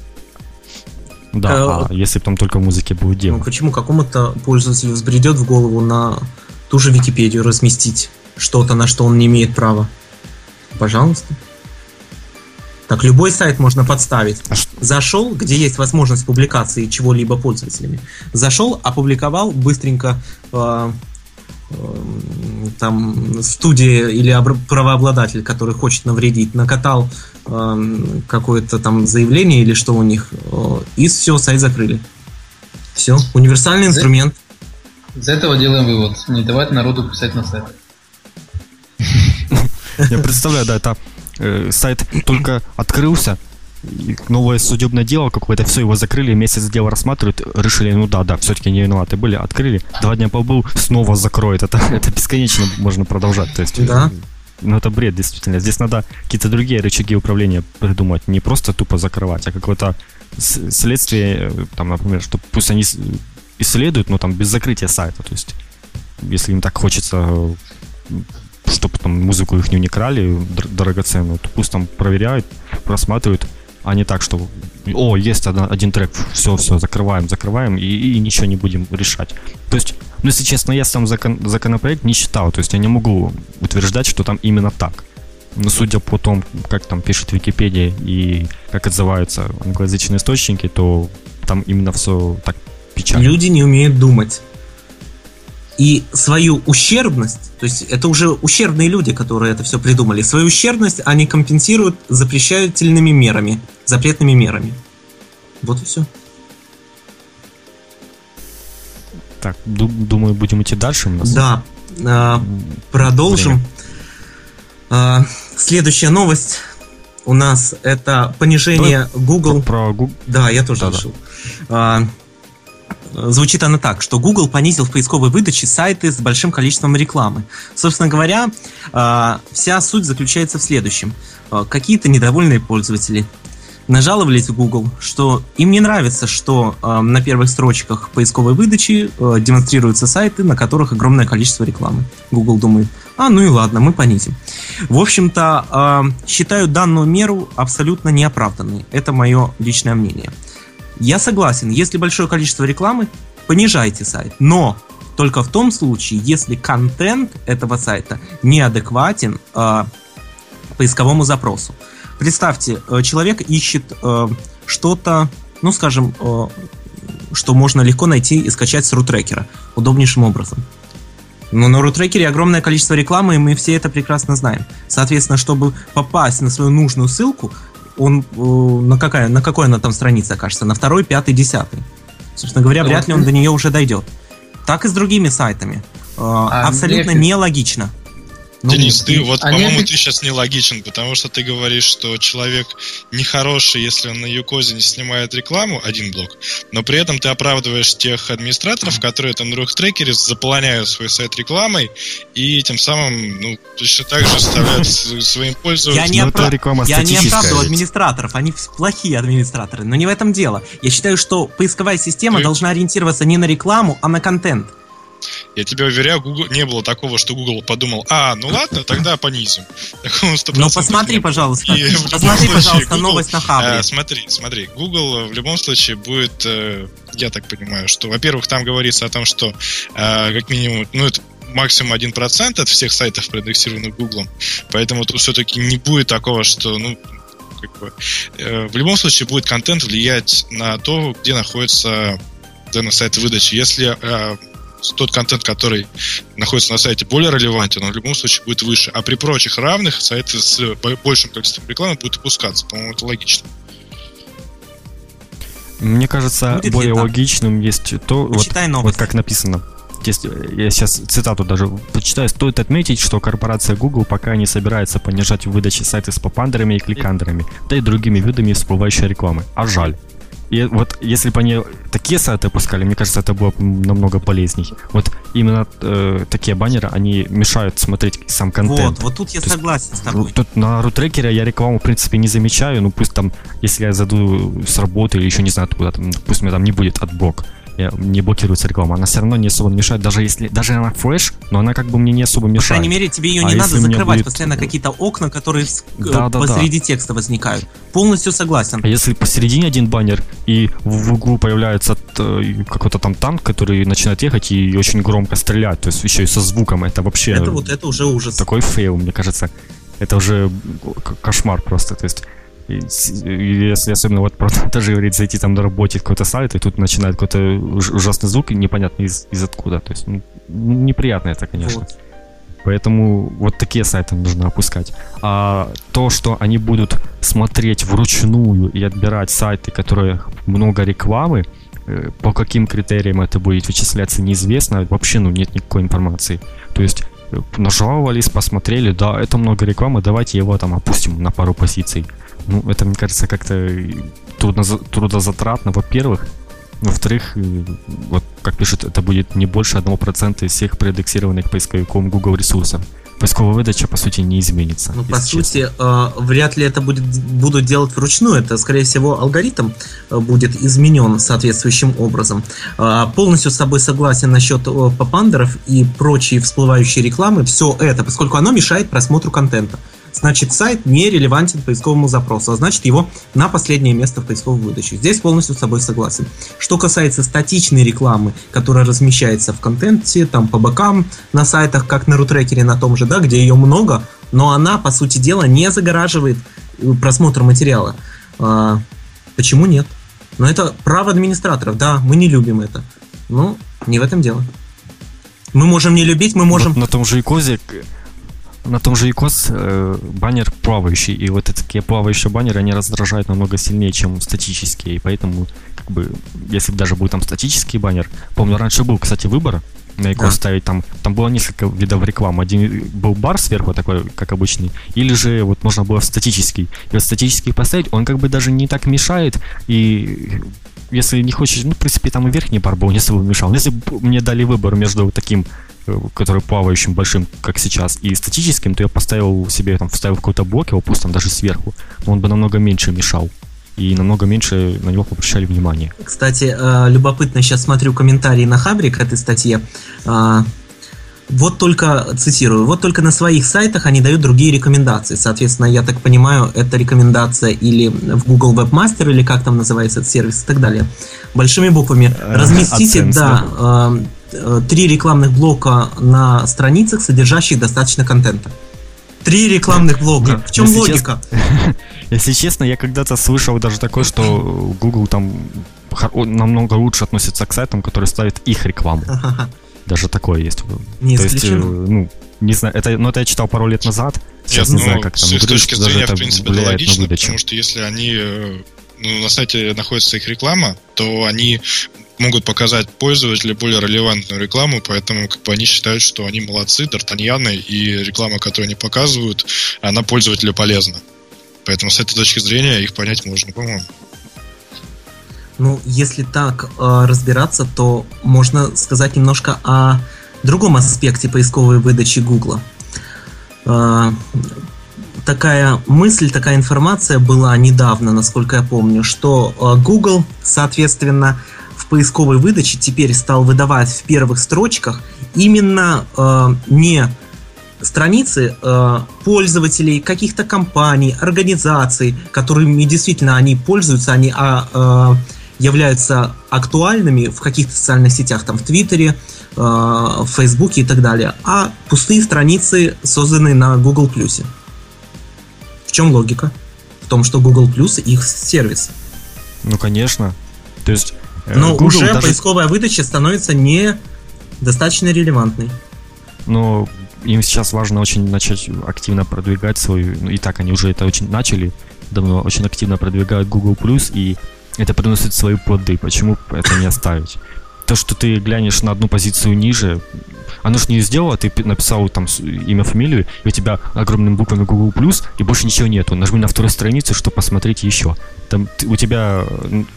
да, а, а если там только музыке будет дело. Ну почему какому-то пользователю взбредет в голову на ту же Википедию разместить что-то, на что он не имеет права? Пожалуйста. Так любой сайт можно подставить. А Зашел, где есть возможность публикации чего-либо пользователями. Зашел, опубликовал быстренько э, э, там студия или правообладатель, который хочет навредить, накатал э, какое-то там заявление или что у них, э, и все, сайт закрыли. Все, универсальный инструмент. Из этого делаем вывод. Не давать народу писать на сайт. Я представляю, да, это э, сайт только открылся, новое судебное дело какое-то, все, его закрыли, месяц дело рассматривают, решили, ну да, да, все-таки не виноваты были, открыли, два дня побыл, снова закроют. Это, это бесконечно можно продолжать. То есть, да. Ну, это бред, действительно. Здесь надо какие-то другие рычаги управления придумать. Не просто тупо закрывать, а какое-то следствие, там, например, что пусть они исследуют, но там без закрытия сайта. То есть, если им так хочется, чтобы там музыку их не крали драгоценную, то пусть там проверяют, просматривают, а не так, что о, есть один, один трек, все, все, закрываем, закрываем и, и ничего не будем решать. То есть, ну, если честно, я сам закон, законопроект не читал, то есть я не могу утверждать, что там именно так. Но судя по тому, как там пишет Википедия и как отзываются англоязычные источники, то там именно все так печально. Люди не умеют думать. И свою ущербность, то есть это уже ущербные люди, которые это все придумали, свою ущербность они компенсируют запрещательными мерами, запретными мерами. Вот и все. Так, думаю, будем идти дальше у нас. Да, э, продолжим. Э, следующая новость у нас это понижение Google. Про, про... Да, я тоже да, решил. Да. Звучит она так, что Google понизил в поисковой выдаче сайты с большим количеством рекламы. Собственно говоря, а, вся суть заключается в следующем. А, какие-то недовольные пользователи нажаловались в Google, что им не нравится, что э, на первых строчках поисковой выдачи демонстрируются сайты, на которых огромное количество рекламы. Google думает, а ну и ладно, мы понизим. В общем-то, считаю данную меру абсолютно неоправданной. Это мое личное мнение. Я согласен, если большое количество рекламы, понижайте сайт. Но только в том случае, если контент этого сайта неадекватен э, поисковому запросу. Представьте, э, человек ищет э, что-то, ну скажем, э, что можно легко найти и скачать с рутрекера удобнейшим образом. Но на рутрекере огромное количество рекламы, и мы все это прекрасно знаем. Соответственно, чтобы попасть на свою нужную ссылку, он э, на, какая, на какой она там странице окажется? На второй, пятый, десятый. Собственно говоря, вряд ли он до нее уже дойдет. Так и с другими сайтами. Э, а Абсолютно мне... нелогично. Ну, Денис, ты вот, по-моему, ты сейчас нелогичен, потому что ты говоришь, что человек нехороший, если он на Юкозе не снимает рекламу, один блок, но при этом ты оправдываешь тех администраторов, которые там на трекере заполняют свой сайт рекламой и тем самым, ну, точно так же оставляют своим пользователям. Я не, ну, опра... реклама я не оправдываю администраторов, они плохие администраторы, но не в этом дело. Я считаю, что поисковая система ты... должна ориентироваться не на рекламу, а на контент. Я тебя уверяю, Google, не было такого, что Google подумал, а, ну ладно, тогда понизим. Ну посмотри, пожалуйста, и посмотри, пожалуйста, Google, новость на Хабре. Э, смотри, смотри, Google в любом случае будет, э, я так понимаю, что, во-первых, там говорится о том, что э, как минимум, ну это максимум 1% от всех сайтов, проиндексированных Google. Поэтому тут все-таки не будет такого, что, ну, как бы, э, в любом случае будет контент влиять на то, где находится данный сайт выдачи. Если э, тот контент, который находится на сайте, более релевантен, он в любом случае будет выше. А при прочих равных сайты с большим количеством рекламы будут опускаться. По-моему, это логично. Мне кажется, будет более логичным есть то, вот, вот как написано. Есть, я сейчас цитату даже почитаю. Стоит отметить, что корпорация Google пока не собирается понижать в выдаче сайты с попандерами и кликандерами, да и другими видами всплывающей рекламы. А жаль. И вот если бы они такие сайты пускали, мне кажется, это было бы намного полезней. Вот именно э, такие баннеры, они мешают смотреть сам контент. Вот, вот тут я То согласен есть, с тобой. Тут на рутрекере я рекламу, в принципе, не замечаю. Ну, пусть там, если я зайду с работы или еще не знаю откуда, там, пусть у меня там не будет AdBlock не блокируется реклама, она все равно не особо мешает, даже если даже она флеш, но она как бы мне не особо мешает. По крайней мере, тебе ее не а надо закрывать будет... постоянно какие-то окна, которые да, да, посреди да. текста возникают. Полностью согласен. А если посередине один баннер и в углу появляется какой-то там танк, который начинает ехать и очень громко стрелять, то есть еще и со звуком, это вообще... Это вот это уже ужас. Такой фейл, мне кажется. Это уже кошмар просто, то есть если особенно вот про даже говорить, зайти там на работе какой-то сайт, и тут начинает какой-то ужасный звук, непонятно из, из откуда. То есть ну, неприятно это, конечно. Вот. Поэтому вот такие сайты нужно опускать. А то, что они будут смотреть вручную и отбирать сайты, которые много рекламы, э, по каким критериям это будет вычисляться, неизвестно. Вообще, ну, нет никакой информации. То есть нажаловались, посмотрели, да, это много рекламы, давайте его там опустим на пару позиций. Ну, это, мне кажется, как-то трудно, трудозатратно, во-первых. Во-вторых, вот как пишут, это будет не больше 1% из всех проиндексированных поисковиком Google ресурсов поисковая выдача, по сути, не изменится. Ну, по сути, э, вряд ли это будет, будут делать вручную. Это, скорее всего, алгоритм э, будет изменен соответствующим образом. Э, полностью с тобой согласен насчет э, попандеров и прочей всплывающей рекламы. Все это, поскольку оно мешает просмотру контента значит сайт не релевантен поисковому запросу, а значит его на последнее место в поисковой выдаче. Здесь полностью с тобой согласен. Что касается статичной рекламы, которая размещается в контенте, там по бокам на сайтах, как на рутрекере на том же, да, где ее много, но она, по сути дела, не загораживает э, просмотр материала. А, почему нет? Но это право администраторов, да, мы не любим это. Ну, не в этом дело. Мы можем не любить, мы можем... Вот на том же икозе на том же икос э, баннер плавающий, и вот такие плавающие баннеры, они раздражают намного сильнее, чем статические, и поэтому, как бы, если даже будет там статический баннер, помню, раньше был, кстати, выбор, на икос да. ставить там, там было несколько видов рекламы. Один был бар сверху такой, как обычный, или же вот можно было статический. И вот статический поставить, он как бы даже не так мешает, и если не хочешь, ну, в принципе, там и верхний бар был, если бы мешал. Если бы мне дали выбор между таким который плавающим большим, как сейчас, и статическим, то я поставил себе, там, вставил какой-то блок, его пусть там даже сверху, но он бы намного меньше мешал. И намного меньше на него обращали внимание. Кстати, э, любопытно, сейчас смотрю комментарии на Хабре к этой статье. Э, вот только, цитирую, вот только на своих сайтах они дают другие рекомендации. Соответственно, я так понимаю, это рекомендация или в Google Webmaster, или как там называется этот сервис и так далее. Большими буквами. Разместите, да, Э, три рекламных блока на страницах, содержащих достаточно контента. Три рекламных блока. Нет, в чем если логика? Честно, если честно, я когда-то слышал даже такое, что Google там намного лучше относится к сайтам, которые ставят их рекламу. Даже такое есть. Не То есть, э, ну, не знаю, это, ну, это я читал пару лет назад. Сейчас Нет, не ну, знаю, как там. С, с точки зрения, в принципе, это логично, потому что если они э, ну, на сайте находится их реклама, то они могут показать пользователю более релевантную рекламу, поэтому как бы они считают, что они молодцы, д'Артаньяны, и реклама, которую они показывают, она пользователю полезна. Поэтому с этой точки зрения их понять можно, по-моему. Ну, если так э, разбираться, то можно сказать немножко о другом аспекте поисковой выдачи Гугла. Э, такая мысль, такая информация была недавно, насколько я помню, что э, Google, соответственно, поисковой выдаче теперь стал выдавать в первых строчках именно э, не страницы э, пользователей, каких-то компаний, организаций, которыми действительно они пользуются, они а, э, являются актуальными в каких-то социальных сетях, там в Твиттере, э, в Фейсбуке и так далее, а пустые страницы, созданные на Google+. В чем логика? В том, что Google Plus их сервис. Ну, конечно. То есть но Google уже даже... поисковая выдача становится не достаточно релевантной. Но им сейчас важно очень начать активно продвигать свою, ну и так они уже это очень начали, давно очень активно продвигают Google+, и это приносит свои плоды. Почему это не оставить? То, что ты глянешь на одну позицию ниже, оно же не сделало, ты написал там имя, фамилию, и у тебя огромными буквами Google+, и больше ничего нету. Нажми на вторую страницу, чтобы посмотреть еще. Там у тебя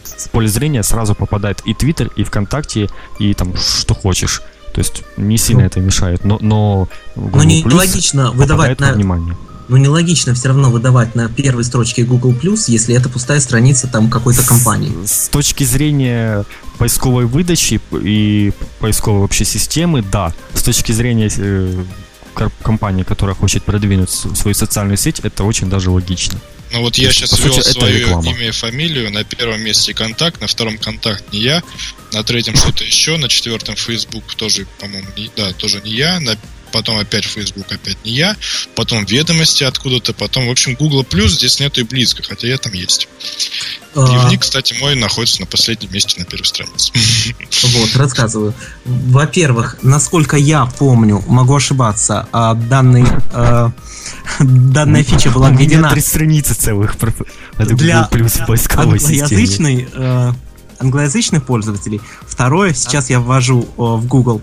в поле зрения сразу попадает и Twitter, и ВКонтакте, и там что хочешь. То есть не сильно ну, это мешает, но, но Google но не логично выдавать на внимание. Но нелогично все равно выдавать на первой строчке Google если это пустая страница там какой-то компании. С, с точки зрения поисковой выдачи и поисковой вообще системы, да. С точки зрения э, компании, которая хочет продвинуть свою социальную сеть, это очень даже логично. Ну вот я сейчас ввел свое имя и фамилию, на первом месте контакт, на втором контакт не я, на третьем что-то еще, на четвертом Facebook тоже, по-моему, не, да, тоже не я, на потом опять Facebook, опять не я, потом ведомости откуда-то, потом, в общем, Google Plus здесь нету и близко, хотя я там есть. А... Дневник, кстати, мой находится на последнем месте на первой странице. Вот, рассказываю. Во-первых, насколько я помню, могу ошибаться, а данный э, данная фича была введена... три страницы целых для англоязычной, э, англоязычных пользователей. Второе, сейчас я ввожу в Google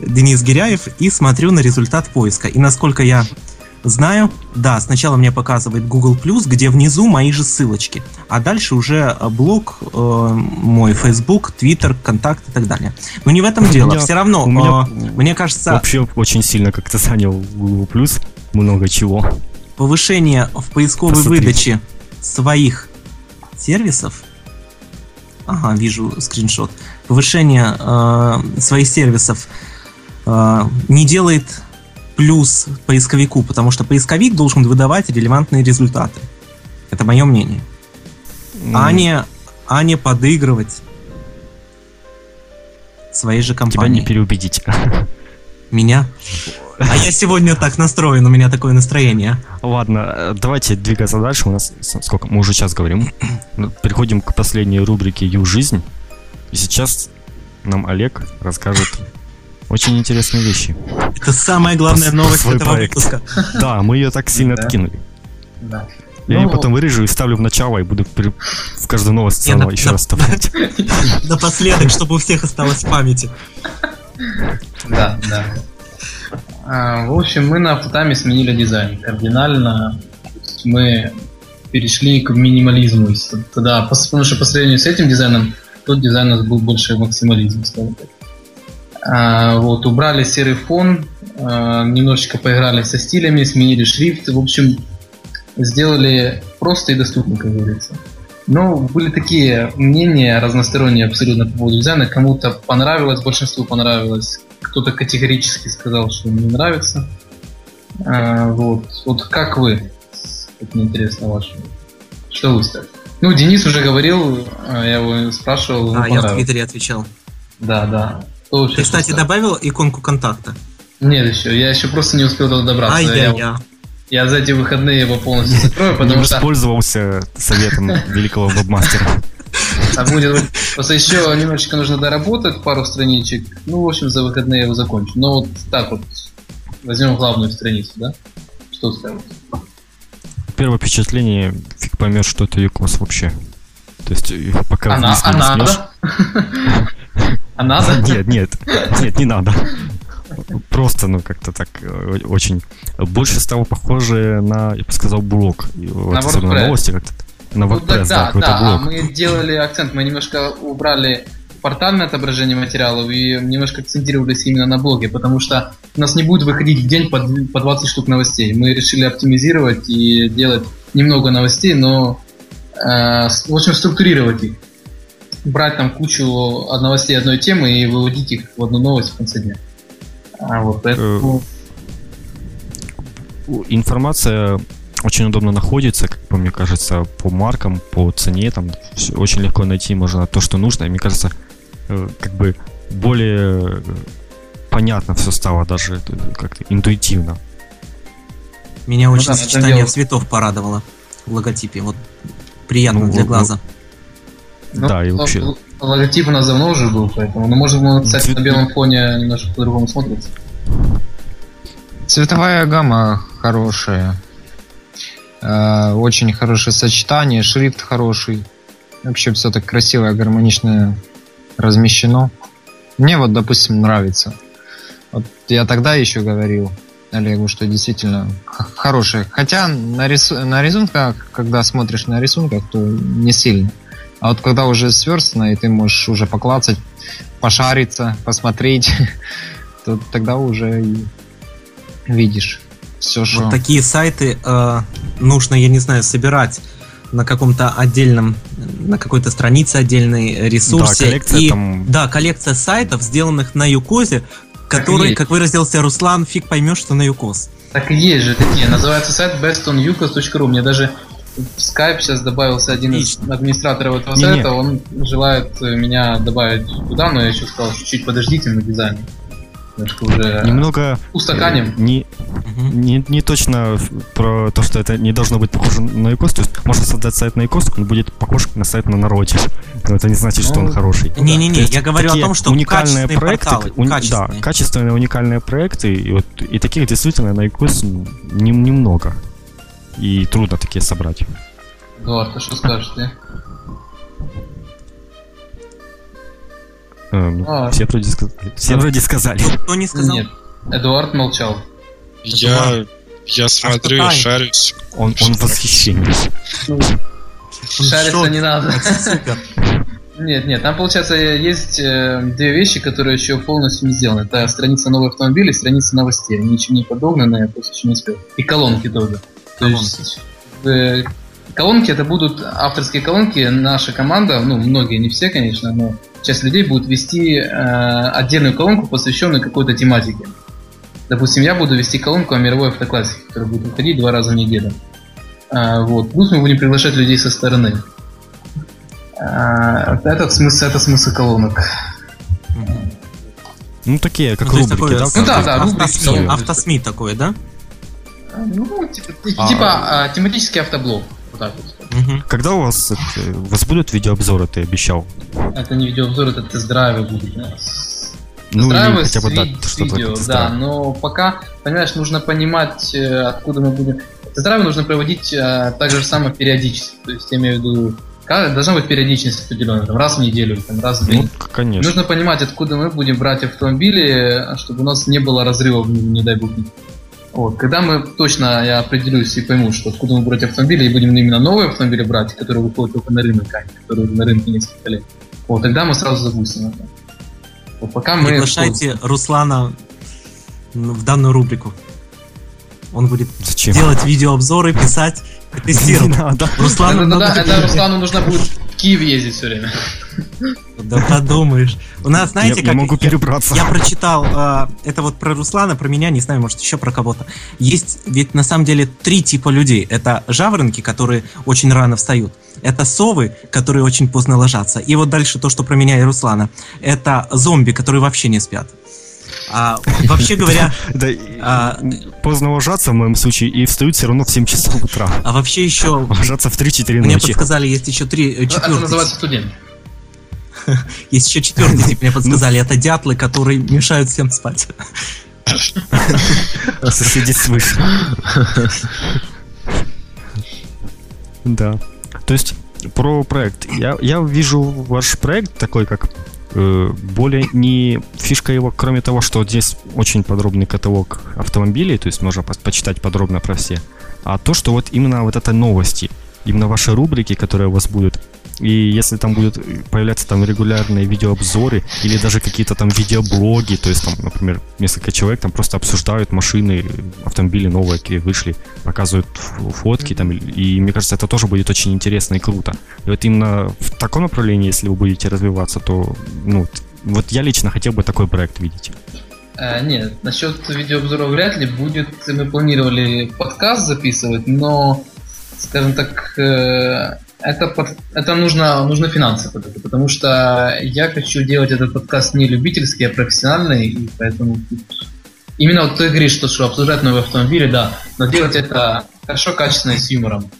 Денис Гиряев и смотрю на результат поиска. И насколько я знаю, да, сначала мне показывает Google+, где внизу мои же ссылочки, а дальше уже э, блог, э, мой Facebook, Twitter, Контакт и так далее. Но не в этом дело. Меня, Все равно, меня, э, мне кажется... Вообще очень сильно как-то занял Google+, много чего. Повышение в поисковой Посмотри. выдаче своих сервисов Ага, вижу скриншот. Повышение э, своих сервисов не делает плюс поисковику, потому что поисковик должен выдавать релевантные результаты. Это мое мнение. Mm. А, не, а не подыгрывать своей же компании. Тебя не переубедить. Меня? А я сегодня так настроен, у меня такое настроение. Ладно, давайте двигаться дальше. У нас сколько? Мы уже сейчас говорим. Ну, переходим к последней рубрике Ю жизнь. И сейчас нам Олег расскажет очень интересные вещи. Это самая главная новость этого проект. выпуска. Да, мы ее так сильно откинули. Да. Я ее ну, потом вырежу и ставлю в начало, и буду в каждую новость заново еще раз вставлять. Напоследок, чтобы у всех осталось в памяти. Да, да. А, в общем, мы на автотаме сменили дизайн кардинально. Мы перешли к минимализму. Тогда, потому что по сравнению с этим дизайном, тот дизайн у нас был больше максимализм, скажем так. А, вот, убрали серый фон, а, немножечко поиграли со стилями, сменили шрифт. В общем, сделали просто и доступно, как говорится. Но были такие мнения разносторонние абсолютно по поводу дизайна. Кому-то понравилось, большинству понравилось. Кто-то категорически сказал, что не нравится. А, вот. вот как вы? Это мне интересно ваше. Что вы ставите? Ну, Денис уже говорил, а, я его спрашивал. А, я в Твиттере отвечал. Да, да. Ты, кстати, добавил иконку контакта? Нет еще, я еще просто не успел туда добраться. Ай-я-я. Я за эти выходные его полностью закрою, потому что... воспользовался советом великого вебмастера. А будет... Просто еще немножечко нужно доработать, пару страничек. Ну, в общем, за выходные я его закончу. Но вот так вот. Возьмем главную страницу, да? Что ставить? Первое впечатление, фиг поймешь, что это Юкос вообще. То есть, пока а, вниз а не надо? А надо? Нет, нет, нет, не надо просто, ну, как-то так э, очень... Больше стало похоже на, я бы сказал, блог. На вот, новости как-то. На WordPress, ну, да, да, да, да. А мы делали акцент, мы немножко убрали портальное отображение материалов и немножко акцентировались именно на блоге, потому что у нас не будет выходить в день по, по 20 штук новостей. Мы решили оптимизировать и делать немного новостей, но э, в общем структурировать их. Брать там кучу новостей одной темы и выводить их в одну новость в конце дня. А вот это... Информация очень удобно находится, как по мне кажется, по маркам, по цене, там все очень легко найти можно то, что нужно. И мне кажется, э, как бы более понятно все стало даже э, как-то интуитивно. Меня очень ну, да, сочетание цветов порадовало в логотипе. Вот приятно ну, для вот, глаза. Ну, да, и вообще. Логотип у нас давно уже был, поэтому. Но может он, кстати, на белом фоне немножко по-другому смотрится. Цветовая гамма хорошая. Э, очень хорошее сочетание, шрифт хороший. Вообще все так красиво и гармонично размещено. Мне вот, допустим, нравится. Вот я тогда еще говорил Олегу, что действительно хорошее. Хотя на, рис... на рисунках, когда смотришь на рисунках, то не сильно. А вот когда уже сверстно, и ты можешь уже поклацать, пошариться, посмотреть, то тогда уже и видишь все, что... Вот такие сайты э, нужно, я не знаю, собирать на каком-то отдельном, на какой-то странице отдельной ресурсе. Да, коллекция и, там... Да, коллекция сайтов, сделанных на Юкозе, который, как выразился Руслан, фиг поймешь, что на Юкоз. Так и есть же такие. Называется сайт bestonukos.ru. Мне даже в Skype сейчас добавился один из администраторов этого не, сайта, не. он желает меня добавить туда, но я еще сказал, чуть-чуть подождите на дизайне. Немножко уже немного устаканим. Не, не, не точно про то, что это не должно быть похоже на икос. То есть можно создать сайт на икос, он будет похож на сайт на народе. Но это не значит, ну, что он ну, хороший. Не-не-не, я говорю о том, что уникальные проекты, порталы, уни, качественные. да, качественные уникальные проекты, и, вот, и таких действительно на икос немного. Не и трудно такие собрать. Эдуард, ты что скажешь ты? А, ну, а. Все, вроде, все вроде сказали. Кто не сказал? Нет, Эдуард молчал. Я, я смотрю и шарюсь. Он, он в восхищении. Шариться не надо. Нет, нет, там получается есть э, две вещи, которые еще полностью не сделаны. Это страница новых автомобилей, страница новостей. Они еще не подогнаны, я просто еще не успел. И колонки тоже. Колонки. То есть, э, колонки это будут авторские колонки. Наша команда, ну многие, не все, конечно, но часть людей будет вести э, отдельную колонку, посвященную какой-то тематике. Допустим, я буду вести колонку о мировой автоклассике, которая будет выходить два раза в неделю. А, вот. Плюс мы будем приглашать людей со стороны. А, это смысл, это смысл колонок. Ну, такие, как ну, рубрики, такое, да? Ну, да, да, рубрики. Автосми такое, да? Ну, типа, а... типа а, тематический автоблог. Вот так вот. Угу. Когда у вас, это, у вас будут видеообзоры, ты обещал? Это не видеообзор, это тест-драйвы будут. Ну, или хотя бы так, что-то видео, да, но пока, понимаешь, нужно понимать, э, откуда мы будем... Тест-драйвы нужно проводить а, так же самое периодически, то есть я имею в виду должна быть периодичность определенная, там, раз в неделю, там, раз в день. Ну, конечно. Нужно понимать, откуда мы будем брать автомобили, чтобы у нас не было разрывов, не дай бог. Вот. Когда мы точно, я определюсь и пойму, что откуда мы брать автомобили, и будем именно новые автомобили брать, которые выходят только на рынок, а которые на рынке несколько лет, вот, тогда мы сразу запустим это. Вот пока мы... Приглашайте Руслана в данную рубрику. Он будет Зачем? делать видеообзоры, писать тестировать. Руслану нужно будет Киев ездить все время. Да подумаешь. У нас, знаете, я, как... Я могу перебраться. Я, я прочитал, э, это вот про Руслана, про меня, не знаю, может, еще про кого-то. Есть ведь на самом деле три типа людей. Это жаворонки, которые очень рано встают. Это совы, которые очень поздно ложатся. И вот дальше то, что про меня и Руслана. Это зомби, которые вообще не спят. А, вообще говоря... Да, а, поздно ложаться в моем случае и встают все равно в 7 часов утра. А вообще еще... Ложаться в 3-4 ночи. Мне подсказали, есть еще три... Э, четвертый. Это называется студент. Есть еще четвертый тип, мне подсказали. Это дятлы, которые мешают всем спать. Соседи свыше. Да. То есть про проект. Я, я вижу ваш проект такой, как более не фишка его, кроме того, что здесь очень подробный каталог автомобилей, то есть можно почитать подробно про все, а то, что вот именно вот это новости, именно ваши рубрики, которые у вас будут, и если там будут появляться там регулярные видеообзоры или даже какие-то там видеоблоги, то есть там, например, несколько человек там просто обсуждают машины, автомобили новые, какие вышли, показывают фотки там, и мне кажется, это тоже будет очень интересно и круто. И вот именно в таком направлении, если вы будете развиваться, то, ну, вот я лично хотел бы такой проект видеть. А, нет, насчет видеообзоров вряд ли будет. Мы планировали подкаст записывать, но, скажем так, э, это, под, это нужно, нужно финансы под это, потому что я хочу делать этот подкаст не любительский, а профессиональный, и поэтому именно вот ты говоришь, что, что обсуждать новые автомобили, да, но делать это хорошо, качественно и с юмором.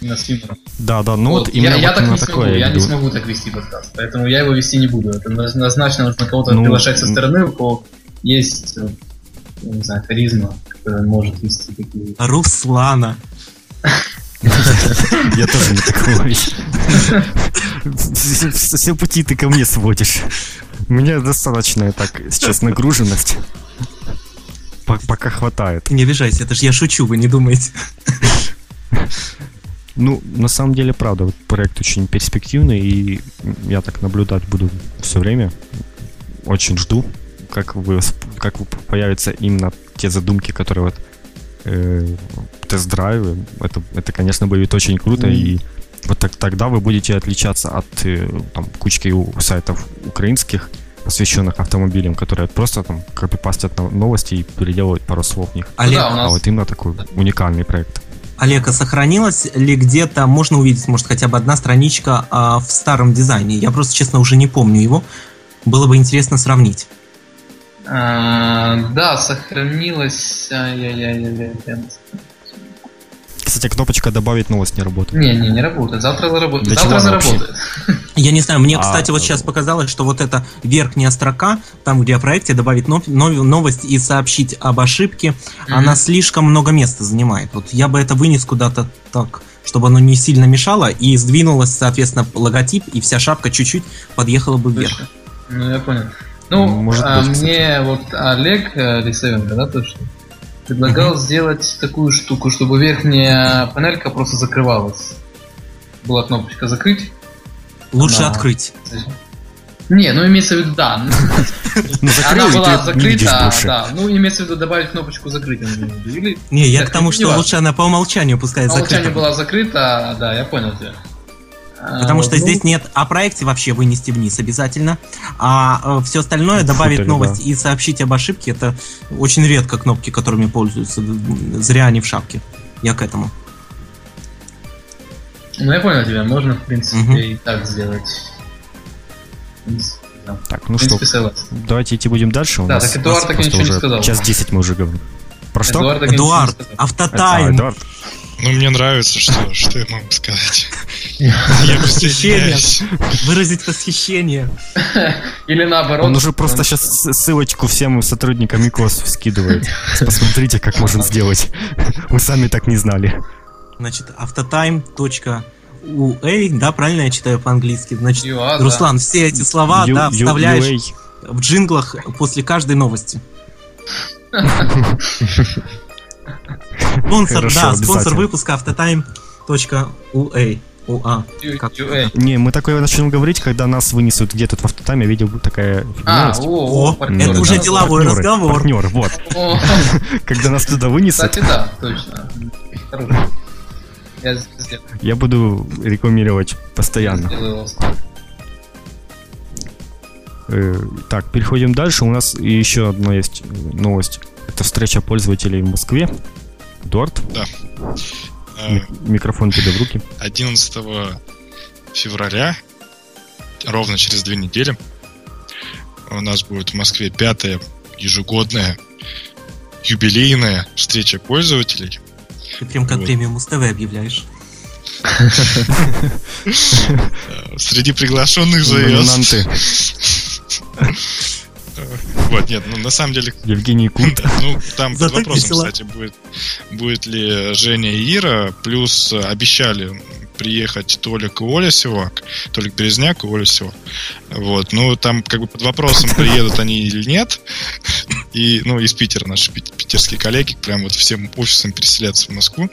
Именно с юмором. Да, да, ну вот, вот именно я, вот я так не такое, смогу, я, не смогу так вести подкаст, поэтому я его вести не буду. Это однозначно нужно кого-то ну, приглашать со стороны, у кого есть, не знаю, харизма, которая может вести такие... Руслана. Я тоже не такой. Все пути ты ко мне сводишь. У меня достаточно так сейчас нагруженность. Пока хватает. Не обижайся, это же я шучу, вы не думаете. Ну, на самом деле, правда, вот проект очень перспективный, и я так наблюдать буду все время. Очень жду, как вы, как появятся именно те задумки, которые вот э, тест-драйвы. Это, это, конечно, будет очень круто, mm. и вот так, тогда вы будете отличаться от э, там, кучки сайтов украинских, посвященных автомобилям, которые просто там копипастят новости и переделывают пару слов в них. Олег, да, нас... А вот именно такой уникальный проект. Олег, а сохранилась ли где-то, можно увидеть, может, хотя бы одна страничка а, в старом дизайне? Я просто, честно, уже не помню его. Было бы интересно сравнить. А, да, сохранилась. Кстати, кнопочка добавить новость не работает. Не, не, не работает. Завтра заработает. Для Завтра заработает. Я не знаю, мне, а, кстати, вот сейчас показалось, что вот эта верхняя строка, там, где о проекте добавить нов, нов, новость и сообщить об ошибке, mm-hmm. она слишком много места занимает. Вот я бы это вынес куда-то так, чтобы оно не сильно мешало, и сдвинулось, соответственно, логотип, и вся шапка чуть-чуть подъехала бы вверх. Ну, я понял. Ну, Может а, быть, мне вот Олег э, Лисовенко, да, точно, предлагал угу. сделать такую штуку, чтобы верхняя панелька просто закрывалась. Была кнопочка закрыть. Лучше Она... открыть. Не, ну имеется в виду, да. Ну, Она была закрыта, да. Ну, имеется в виду добавить кнопочку закрыть. Не, я к тому, что лучше она по умолчанию пускай закрыта. По умолчанию была закрыта, да, я понял тебя. Потому что ну, здесь нет о проекте вообще вынести вниз обязательно. А э, все остальное добавить новость да. и сообщить об ошибке это очень редко кнопки, которыми пользуются. Зря они в шапке. Я к этому. Ну я понял тебя, можно в принципе угу. и так сделать. Так, ну принципе, что, согласен. давайте идти будем дальше. У да, нас, так Эдуард так ничего не сказал. Час 10 мы уже говорим. Про что? Эдуард, Эдуард автотайм. А, Эдуард. Ну, мне нравится, что, что я могу сказать. Я присоединяюсь. Выразить восхищение. Или наоборот. Он уже просто сейчас ссылочку всем сотрудникам ИКОС скидывает. Посмотрите, как можно сделать. Мы сами так не знали. Значит, автотайм.ua, да, правильно я читаю по-английски? Значит, Руслан, все эти слова, да, вставляешь в джинглах после каждой новости. Спонсор, Хорошо, да, спонсор выпуска автотайм.ua. УА. Не, мы такое начнем говорить, когда нас вынесут где-то в автотайме, видел такая а, о, о, это уже деловой разговор. Партнер, вот. Когда нас туда вынесут. Кстати, да, точно. Я буду рекламировать постоянно. Э, так, переходим дальше. У нас еще одна есть новость. Это встреча пользователей в Москве. Эдуард? Да. Микрофон тебе в руки. 11 февраля, ровно через две недели, у нас будет в Москве пятая ежегодная юбилейная встреча пользователей. Ты прям как вот. премию Муз-ТВ объявляешь. Среди приглашенных завез. Вот, нет, ну на самом деле... Евгений Кунт. Ну, там под вопросом, кстати, будет, будет ли Женя и Ира, плюс обещали приехать Толик и Оля Сивак, Толик Березняк и Оля Сивак. Вот, ну, там как бы под вопросом, приедут они или нет. И, ну, из Питера наши питерские коллеги прям вот всем офисом переселяться в Москву.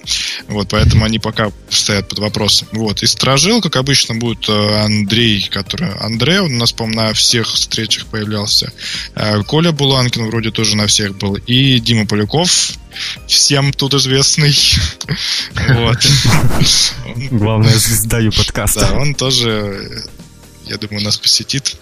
Вот, поэтому они пока стоят под вопросом. Вот, и Стражил, как обычно, будет э, Андрей, который... Андрей, он у нас, по-моему, на всех встречах появлялся. Э, Коля Буланкин вроде тоже на всех был. И Дима Поляков, всем тут известный. Вот. Главная звезда подкаста. Да, он тоже, я думаю, нас посетит.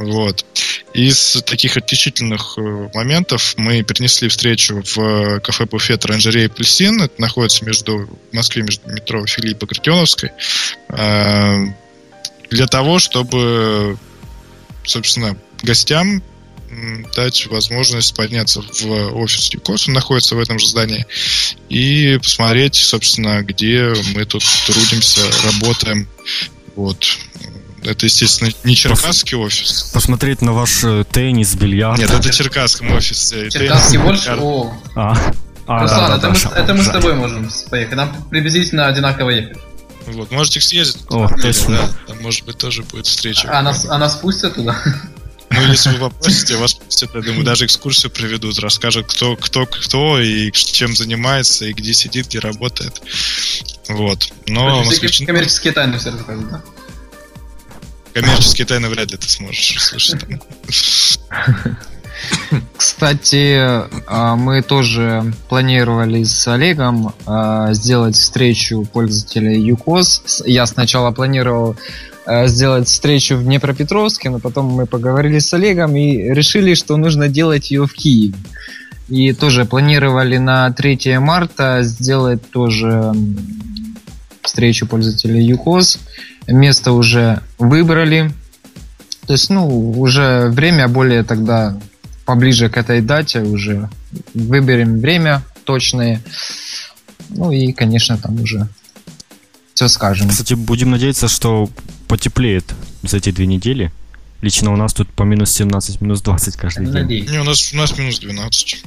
Вот. Из таких отличительных э, моментов мы перенесли встречу в кафе буфет Оранжерея Апельсин. Это находится между в Москве, между метро Филиппа Картеновской. Э, для того, чтобы, собственно, гостям дать возможность подняться в офис ЮКОС, он находится в этом же здании, и посмотреть, собственно, где мы тут трудимся, работаем. Вот. Это, естественно, не черкасский Пос... офис. Посмотреть на ваш э, теннис, бильярд. Нет, это черкасский офис. Черкасский больше? О. А. А, Руслан, да, это, да, мы, да, это мы с тобой можем поехать. Нам приблизительно одинаково ехать. Вот, можете съездить. О, точно. Да, там, может быть, тоже будет встреча. А нас, а нас пустят туда? Ну, если вы попросите, вас пустят, я думаю, даже экскурсию проведут, расскажут, кто, кто, кто и чем занимается, и где сидит, где работает. Вот. Но москвичи... коммерческие тайны все расскажут, да? Коммерческие тайны вряд ли ты сможешь услышать. Кстати, а, мы тоже планировали с Олегом а, сделать встречу пользователей ЮКОС. Я сначала планировал а, сделать встречу в Днепропетровске, но потом мы поговорили с Олегом и решили, что нужно делать ее в Киеве. И тоже планировали на 3 марта сделать тоже встречу пользователей ЮКОС. Место уже выбрали. То есть, ну, уже время более тогда поближе к этой дате уже выберем время точное. Ну и, конечно, там уже все скажем. Кстати, будем надеяться, что потеплеет за эти две недели. Лично у нас тут по минус 17, минус 20 каждый день. Надеюсь. Не, у нас, у нас минус 12.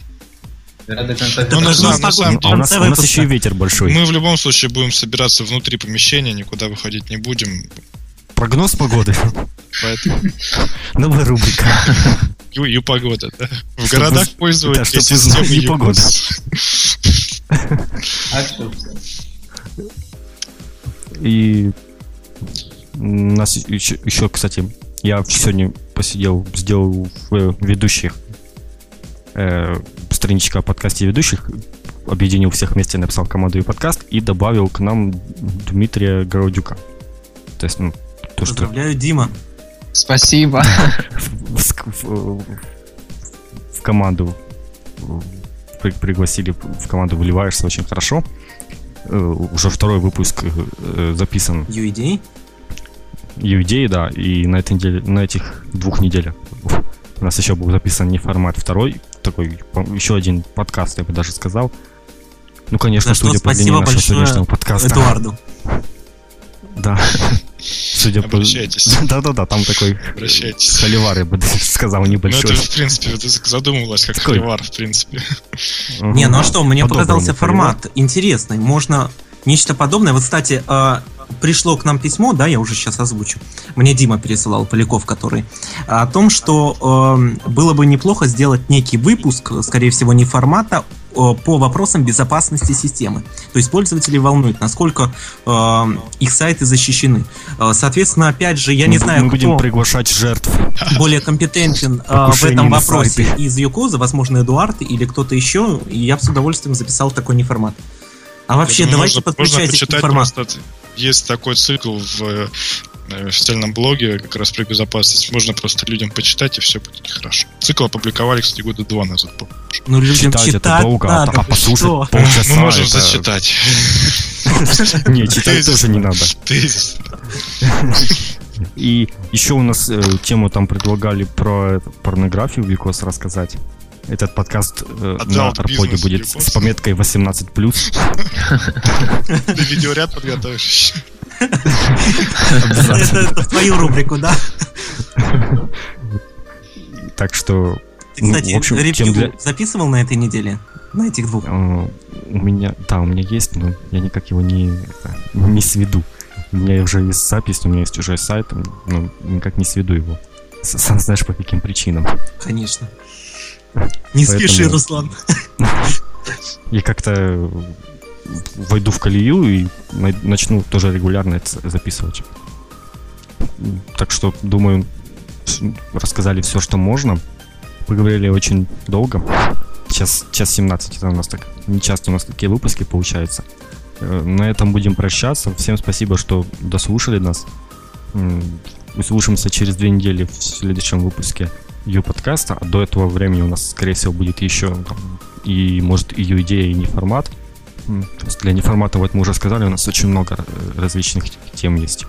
Ну, на, самом, на самом деле, а у нас, у нас еще и ветер большой. Мы в любом случае будем собираться внутри помещения, никуда выходить не будем. Прогноз погоды. Поэтому... Новая рубрика. Ю, погода, да. В городах пользователи да, системы ю погода. А что? И у нас еще, еще, кстати, я сегодня посидел, сделал в ведущих э, страничка о подкасте ведущих, объединил всех вместе, написал команду и подкаст и добавил к нам Дмитрия Городюка. То есть, ну, то, Поздравляю, что... Дима. Спасибо. В, в, в команду пригласили в команду выливаешься очень хорошо. Э, уже второй выпуск э, записан. UID? UID, да. И на этой неделе, на этих двух неделях у нас еще был записан не формат второй, такой еще один подкаст, я бы даже сказал. Ну, конечно, судя по длине нашего сегодняшнего подкаста. Эдуарду. Да. Судя по... Обращайтесь. Да-да-да, там такой Обращайтесь. холивар, я бы сказал, небольшой. Ну, это, в принципе, ты задумывалась как такой... холивар, в принципе. Не, ну а что, мне показался формат интересный. Можно нечто подобное. Вот, кстати, а, пришло к нам письмо, да, я уже сейчас озвучу. Мне Дима пересылал, Поляков, который, о том, что э, было бы неплохо сделать некий выпуск, скорее всего, не формата, э, по вопросам безопасности системы. То есть пользователи волнуют, насколько э, их сайты защищены. Э, соответственно, опять же, я не мы, знаю, мы будем приглашать жертв. Более компетентен э, в этом вопросе из Юкоза, возможно, Эдуард или кто-то еще. И я бы с удовольствием записал такой неформат. А вообще, давайте можно, подключайте информацию есть такой цикл в э, официальном блоге как раз про безопасность. Можно просто людям почитать, и все будет хорошо. Цикл опубликовали, кстати, года два назад. Ну, людям читать, читать это долго, а надо, а послушать что? полчаса. Мы можем это... зачитать. Не, читать тоже не надо. И еще у нас э, тему там предлагали про порнографию Викос рассказать. Этот подкаст э, на Арподе будет с пометкой 18+. Ты видеоряд подготовишь? Это в твою рубрику, да? Так что... Ты, кстати, ну, в общем, ревью для... записывал на этой неделе? На этих двух? У меня, да, у меня есть, но я никак его не, не сведу. У меня уже есть запись, у меня есть уже сайт, но никак не сведу его. Сам знаешь, по каким причинам. Конечно. Не Поэтому... спеши, Руслан. Я как-то войду в колею и начну тоже регулярно это записывать. Так что, думаю, рассказали все, что можно. Поговорили очень долго. Сейчас час 17, это у нас так не часто у нас такие выпуски получаются. Э, на этом будем прощаться. Всем спасибо, что дослушали нас. Услышимся через две недели в следующем выпуске ее подкаста, а до этого времени у нас, скорее всего, будет еще там, и, может, ее идея, и не формат. То есть для неформата, вот мы уже сказали, у нас очень много э, различных тем есть.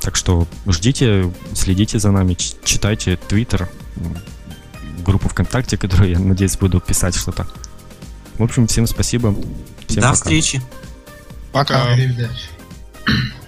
Так что ждите, следите за нами, читайте Твиттер, группу ВКонтакте, которую, я надеюсь, буду писать что-то. В общем, всем спасибо. Всем До пока. встречи. Пока. пока.